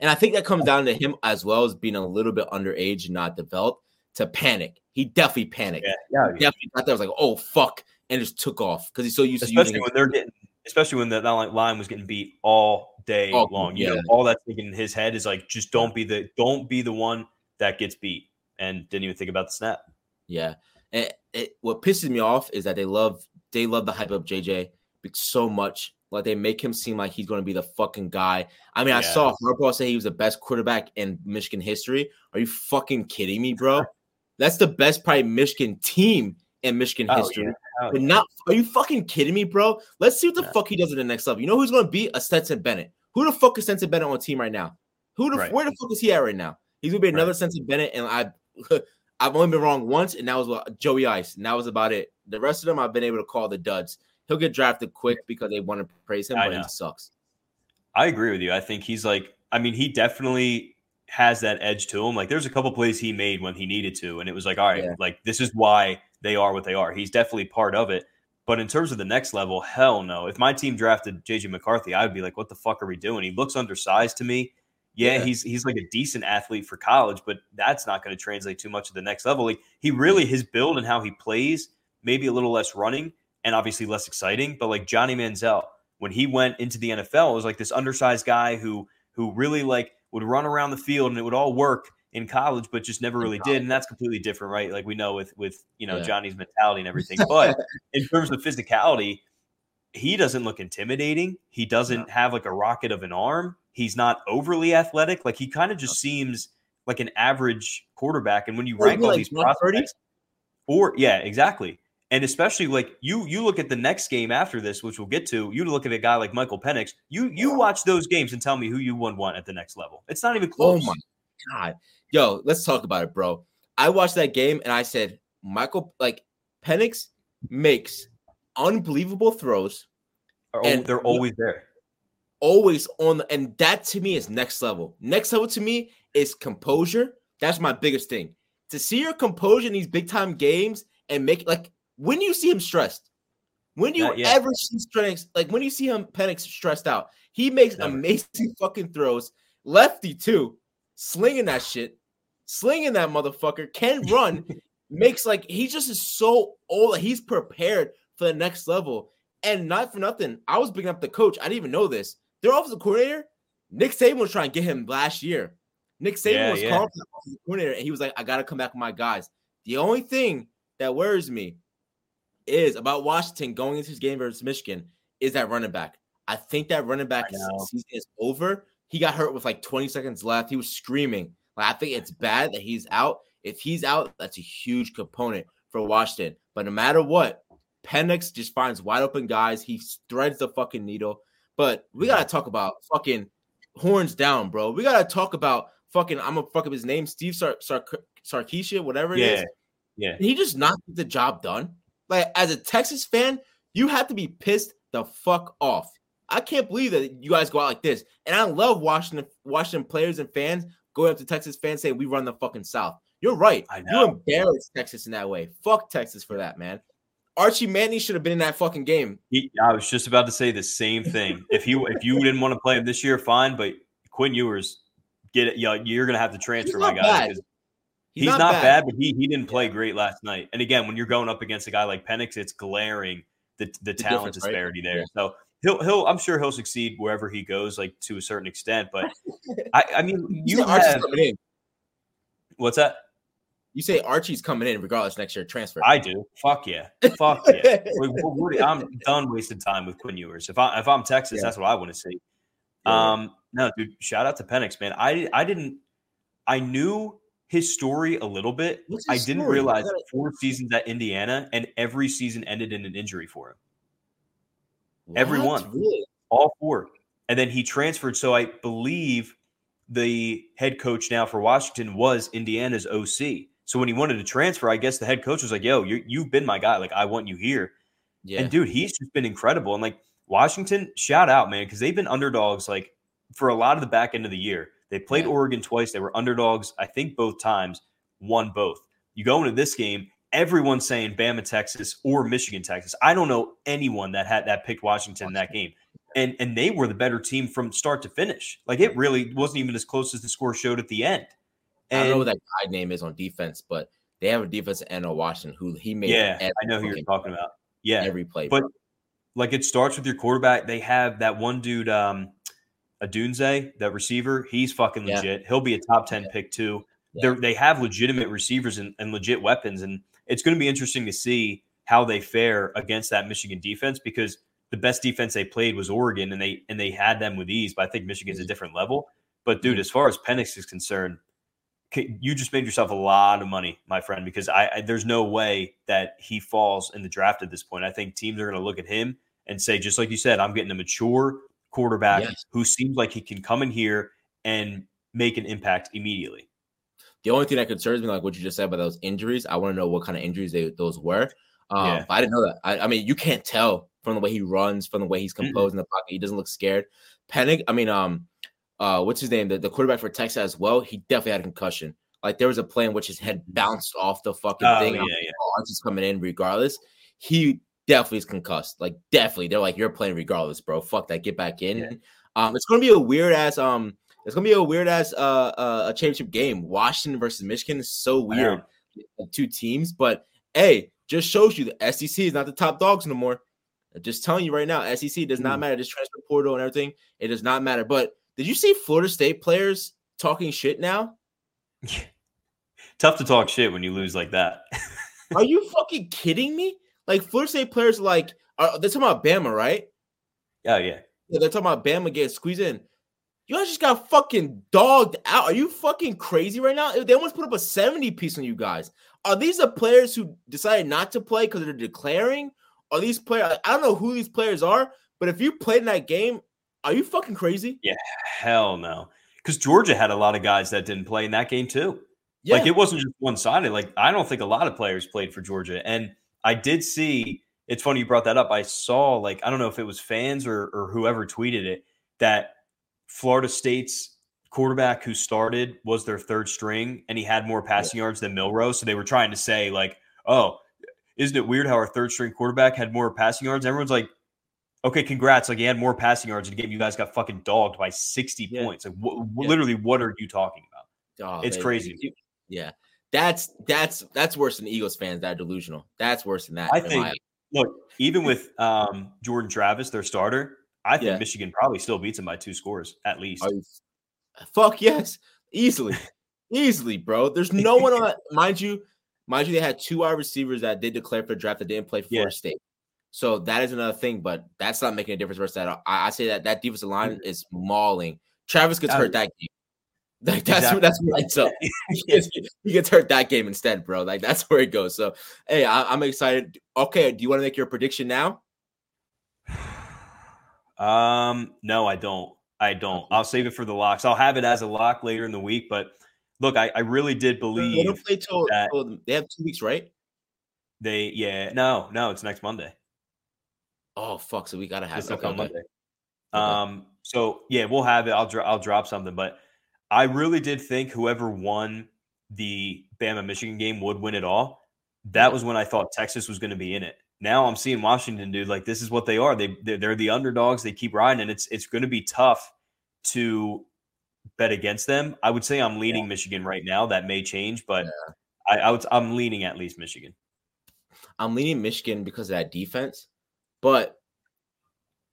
And I think that comes down to him as well as being a little bit underage and not developed to panic. He definitely panicked. Yeah, yeah, yeah. definitely got there. Was like, oh fuck, and just took off because he's so used especially to Especially when they're getting, especially when that line was getting beat all day oh, long. You yeah. know, all that's thinking in his head is like, just don't be the don't be the one that gets beat, and didn't even think about the snap. Yeah, and it, what pisses me off is that they love they love the hype of JJ so much. Like they make him seem like he's going to be the fucking guy. I mean, yeah. I saw Harbaugh say he was the best quarterback in Michigan history. Are you fucking kidding me, bro? That's the best probably Michigan team in Michigan oh, history. Yeah. Oh, but not are you fucking kidding me, bro? Let's see what the yeah. fuck he does at the next level. You know who's gonna be a Stetson Bennett? Who the fuck is Stetson Bennett on the team right now? Who the right. where the fuck is he at right now? He's gonna be another right. Stetson Bennett, and I [LAUGHS] I've only been wrong once, and that was what Joey Ice, and that was about it. The rest of them I've been able to call the duds. He'll get drafted quick because they want to praise him, I but know. he sucks. I agree with you. I think he's like, I mean, he definitely has that edge to him. Like there's a couple plays he made when he needed to, and it was like, all right, yeah. like this is why they are what they are. He's definitely part of it. But in terms of the next level, hell no. If my team drafted JJ McCarthy, I would be like, what the fuck are we doing? He looks undersized to me. Yeah, yeah. he's he's like a decent athlete for college, but that's not going to translate too much to the next level. Like he really his build and how he plays, maybe a little less running and obviously less exciting. But like Johnny Manziel, when he went into the NFL, it was like this undersized guy who who really like would run around the field and it would all work in college, but just never really did. And that's completely different, right? Like we know with with you know yeah. Johnny's mentality and everything. [LAUGHS] But in terms of physicality, he doesn't look intimidating. He doesn't have like a rocket of an arm. He's not overly athletic. Like he kind of just seems like an average quarterback. And when you rank all like these prospects, or yeah, exactly. And especially like you, you look at the next game after this, which we'll get to. You look at a guy like Michael Penix. You you watch those games and tell me who you would want at the next level. It's not even oh close. Oh my god, yo, let's talk about it, bro. I watched that game and I said Michael like Penix makes unbelievable throws. Are, and they're always there. Always on the, and that to me is next level. Next level to me is composure. That's my biggest thing. To see your composure in these big time games and make like when you see him stressed, when you ever see strength, like when you see him Penix stressed out, he makes Never. amazing [LAUGHS] fucking throws. Lefty too, slinging that shit, slinging that motherfucker. Can [LAUGHS] run, makes like he just is so old. He's prepared for the next level. And not for nothing, I was bringing up the coach. I didn't even know this. Their offensive coordinator, Nick Saban was trying to get him last year. Nick Saban Yeah, was yeah. called as coordinator, and he was like, "I got to come back with my guys." The only thing that worries me is about Washington going into his game versus Michigan is that running back. I think that running back season is over. He got hurt with like 20 seconds left. He was screaming. I think it's bad that he's out. If he's out, that's a huge component for Washington. But no matter what, Penix just finds wide open guys. He threads the fucking needle. But we gotta talk about fucking horns down, bro. We gotta talk about fucking. I'm gonna fuck up his name, Steve Sar- Sar- Sarkisian, whatever it is. Yeah. Yeah. He just not get the job done. Like as a Texas fan, you have to be pissed the fuck off. I can't believe that you guys go out like this. And I love Washington, Washington players and fans going up to Texas fans saying we run the fucking South. You're right. I You embarrassed Texas in that way. Fuck Texas for that, man. Archie Manning should have been in that fucking game. He, I was just about to say the same thing. [LAUGHS] If you if you didn't want to play him this year, fine. But Quinn Ewers, get it. Yeah, you're gonna have to transfer, my guy. bad. 'cause He's, not, bad. but he he didn't play great last night. And again, when you're going up against a guy like Penix, it's glaring the the, talent difference, right? disparity there. Yeah. So he'll he'll I'm sure he'll succeed wherever he goes, like to a certain extent. But [LAUGHS] I I mean, You, you Archie's have coming in. what's that? You say Archie's coming in regardless next year transfer. I do. Fuck yeah. Fuck yeah. We- we- we- I'm done wasting time with Quinn Ewers. If I if I'm Texas, Yeah. that's what I want to see. Yeah. Um, no, dude, shout out to Penix, man. I I didn't I knew his story a little bit. I didn't story? realize four seasons at Indiana and every season ended in an injury for him. Every one. Really? All four. And then he transferred. So I believe the head coach now for Washington was Indiana's OC. So when he wanted to transfer, I guess the head coach was like, "Yo, you you've been my guy. Like I want you here." Yeah. And dude, he's just been incredible. And like Washington, shout out, man, because they've been underdogs like for a lot of the back end of the year. They played Yeah. Oregon twice. They were underdogs, I think, both times, won both. You go into this game, everyone's saying Bama, Texas, or Michigan, Texas. I don't know anyone that had that picked Washington in that game. And and they were the better team from start to finish. Like it really wasn't even as close as the score showed at the end. I don't know what that guy name is on defense, but they have a defensive end on Washington who he made. yeah, I know who you're talking about. Yeah, Every play, But bro. like it starts with your quarterback. They have that one dude, um, Odunze, that receiver. He's fucking Yeah. legit. He'll be a top ten pick too. Yeah. They're, they have legitimate receivers and, and legit weapons, and it's going to be interesting to see how they fare against that Michigan defense because the best defense they played was Oregon, and they and they had them with ease. But I think Michigan's a different level. But dude, as far as Penix is concerned, you just made yourself a lot of money, my friend, because I, I there's no way that he falls in the draft at this point. I think teams are going to look at him and say, just like you said, I'm getting a mature quarterback Yes. who seems like he can come in here and make an impact immediately. The only thing that concerns me, like what you just said about those injuries, I want to know what kind of injuries they, those were. Um, Yeah. I didn't know that. I, I mean, you can't tell from the way he runs, from the way he's composed in the pocket. He doesn't look scared. Penning, I mean, um, uh, what's his name? The, the quarterback for Texas as well. He definitely had a concussion. Like there was a play in which his head bounced off the fucking Oh, thing. yeah, yeah. oh, Archie's coming in regardless. He definitely is concussed. Like definitely, they're like, you're playing regardless, bro. Fuck that. Get back in. Yeah. Um, it's gonna be a weird ass um. It's gonna be a weird ass uh, uh a championship game. Washington versus Michigan is so weird. Two teams, but hey, just shows you the SEC is not the top dogs no more. I'm just telling you right now, SEC does not Mm. matter. This transfer portal and everything, it does not matter. But did you see Florida State players talking shit now? [LAUGHS] Tough to talk shit when you lose like that. [LAUGHS] Are you fucking kidding me? Like Florida State players, are like are, they're talking about Bama, right? oh yeah. Yeah, they're talking about Bama getting squeezed in. You guys just got fucking dogged out. Are you fucking crazy right now? They almost put up a 70 piece on you guys. Are these the players who decided not to play because they're declaring? Are these players? I don't know who these players are, but if you played in that game, are you fucking crazy? Yeah, hell no. Because Georgia had a lot of guys that didn't play in that game too. Yeah. Like it wasn't just one sided. Like I don't think a lot of players played for Georgia. And I did see it's funny you brought that up. I saw like I don't know if it was fans or or whoever tweeted it that Florida State's quarterback who started was their third string and he had more passing yards than Milroe's. So they were trying to say, like, oh, isn't it weird how our third string quarterback had more passing yards? Everyone's like, okay, congrats. Like he had more passing yards in a game. You guys got fucking dogged by 60 Yeah. points. Like Yeah. literally, what are you talking about? Oh, It's baby. crazy. Yeah. That's that's that's worse than Eagles fans that delusional. That's worse than that. I think look, even with um, Jordan Travis, their starter, I think Yeah. Michigan probably still beats them by two scores at least. You- fuck yes. easily, easily, bro. There's no [LAUGHS] one on. Mind you, mind you, they had two wide receivers that did declare for draft that didn't play for Yeah. Florida State. So that is another thing, but that's not making a difference versus that. I, I say that that defensive line is mauling. Travis gets Uh, hurt that game. Like that's Exactly. that's where it's up. He gets, he gets hurt that game instead, bro. Like that's where it goes. So hey, I, I'm excited. Okay, do you want to make your prediction now? Um, no, I don't. I don't. I'll save it for the locks. I'll have it as a lock later in the week. But look, I, I really did They believe don't play till, that- till- they have two weeks, right? they. Yeah, no, no, it's next Monday. Oh fuck! So we gotta have It's it. okay, Okay, okay. Monday. Um, so yeah, we'll have it. I'll dro- I'll drop something, but I really did think whoever won the Bama Michigan game would win it all. That was when I thought Texas was going to be in it. Now I'm seeing Washington, dude. Like this is what they are. They they're, they're the underdogs. They keep riding, and it's it's going to be tough to bet against them. I would say I'm leaning Michigan right now. That may change, but I, I would, I'm leaning at least Michigan. I'm leaning Michigan because of that defense, but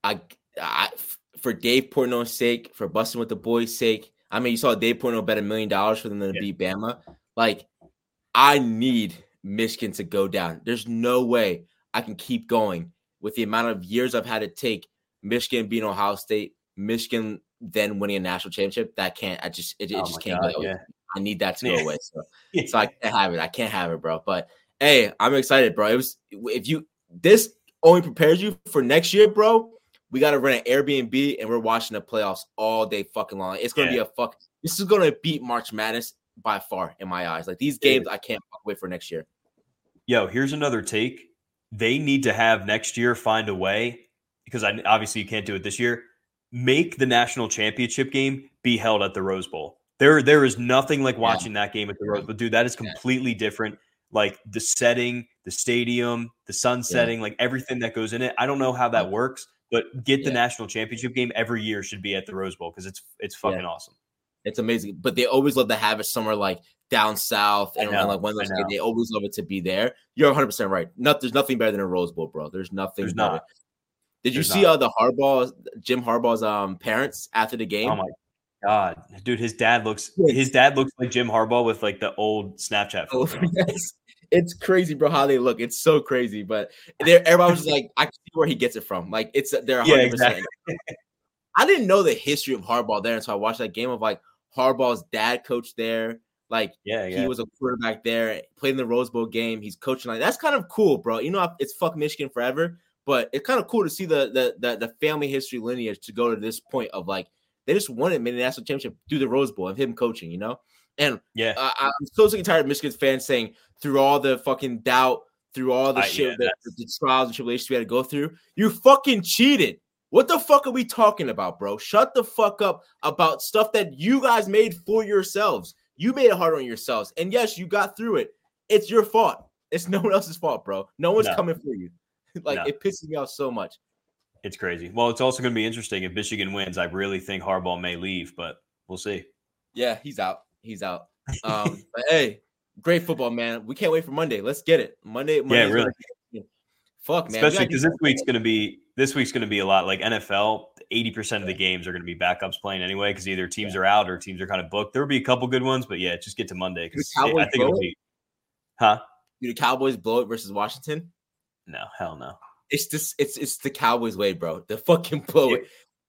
I, I for Dave Portnoy's sake, for busting with the boys' sake. I mean, you saw Dave Portnoy bet a million dollars for them to Yeah. beat Bama. Like, I need Michigan to go down. There's no way I can keep going with the amount of years I've had to take Michigan beating Ohio State, Michigan then winning a national championship. That can't. I just it, it Oh just can't God, go. yeah. I need that to go away. So [LAUGHS] so I can't have it. I can't have it, bro. But hey, I'm excited, bro. It was if you this only prepares you for next year, bro. We got to rent an Airbnb and we're watching the playoffs all day fucking long. It's gonna be a fuck. This is gonna beat March Madness by far in my eyes. Like these games, I can't wait for next year. Yo, here's another take. They need to have next year find a way because I obviously you can't do it this year. Make the national championship game be held at the Rose Bowl. There, there is nothing like Yeah. watching that game at the Rose Bowl, dude. That is Yeah. completely different. Like the setting, the stadium, the sun setting, like everything that goes in it. I don't know how that works, but get the Yeah. national championship game every year should be at the Rose Bowl because it's it's fucking awesome. It's amazing, but they always love to have it somewhere like down south and know, like one of those. They always love it to be there. You're 100 percent right. Not, there's nothing better than a Rose Bowl, bro. There's nothing. There's better. not. Did you There's see not. uh, the Harbaugh, Jim Harbaugh's um parents after the game? Oh my god, dude! His dad looks his dad looks like Jim Harbaugh with like the old Snapchat Oh, [LAUGHS] yes. It's crazy, bro, how they look. It's so crazy. But everybody was like, I can see where he gets it from. Like, it's they're 100%. Yeah, exactly. [LAUGHS] I didn't know the history of Harbaugh there until I watched that game of like Harbaugh's dad coached there. Like, Yeah, yeah. he was a quarterback there, played in the Rose Bowl game. He's coaching like that's kind of cool, bro. You know, it's fuck Michigan forever, but it's kind of cool to see the the the, the family history lineage to go to this point of like they just won it, made a national championship through the Rose Bowl and him coaching, you know. And yeah. uh, I'm so sick and tired of Michigan fans saying through all the fucking doubt, through all the I- shit, yeah, the, the trials and tribulations we had to go through, you fucking cheated. What the fuck are we talking about, bro? Shut the fuck up about stuff that you guys made for yourselves. You made it hard on yourselves. And yes, you got through it. It's your fault. It's [LAUGHS] no one else's fault, bro. No one's No. coming for you. [LAUGHS] like No. it pisses me off so much. It's crazy. Well, it's also going to be interesting if Michigan wins. I really think Harbaugh may leave, but we'll see. Yeah, he's out. He's out. Um, [LAUGHS] but hey, great football, man. We can't wait for Monday. Let's get it. Monday. Monday's really. gonna- Fuck, man. Especially because this week's going to be this week's going to be a lot like NFL. Eighty percent of the games are going to be backups playing anyway because either teams are out or teams are kind of booked. There will be a couple good ones, but yeah, just get to Monday because I think it'll be. Huh? Do the Cowboys blow it versus Washington? No, hell no. It's just it's it's the Cowboys way, bro. The fucking blow it.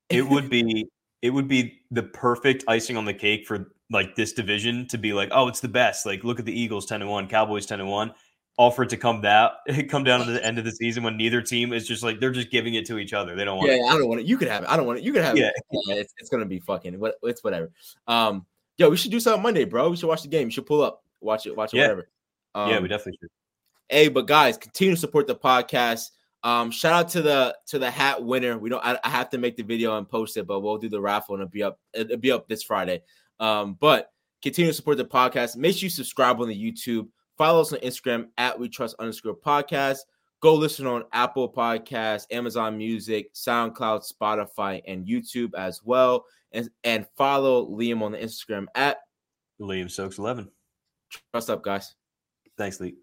It would [LAUGHS] be it would be the perfect icing on the cake for like this division to be like, oh, it's the best. Like, look at the Eagles ten and one, Cowboys ten and one. It to come down [LAUGHS] come down to the end of the season when neither team is just like they're just giving it to each other. They don't want Yeah, it. yeah, I don't want it. You could have it. I don't want it. You could have Yeah. it. [LAUGHS] Yeah, it's, it's gonna be fucking what it's whatever. Um, yo, we should do something Monday, bro. We should watch the game. You should pull up, watch it, watch it, Yeah. whatever. Um, yeah, we definitely should. Hey, but guys, continue to support the podcast. Um, shout out to the to the hat winner. We don't. I, I have to make the video and post it, but we'll do the raffle and it'll be up. It'll be up this Friday. Um, but continue to support the podcast. Make sure you subscribe on the YouTube. Follow us on Instagram at We Trust underscore podcast. Go listen on Apple Podcasts, Amazon Music, SoundCloud, Spotify, and YouTube as well. And and follow Liam on the Instagram at Liam Stokes eleven. Trust Up, guys. Thanks, Lee.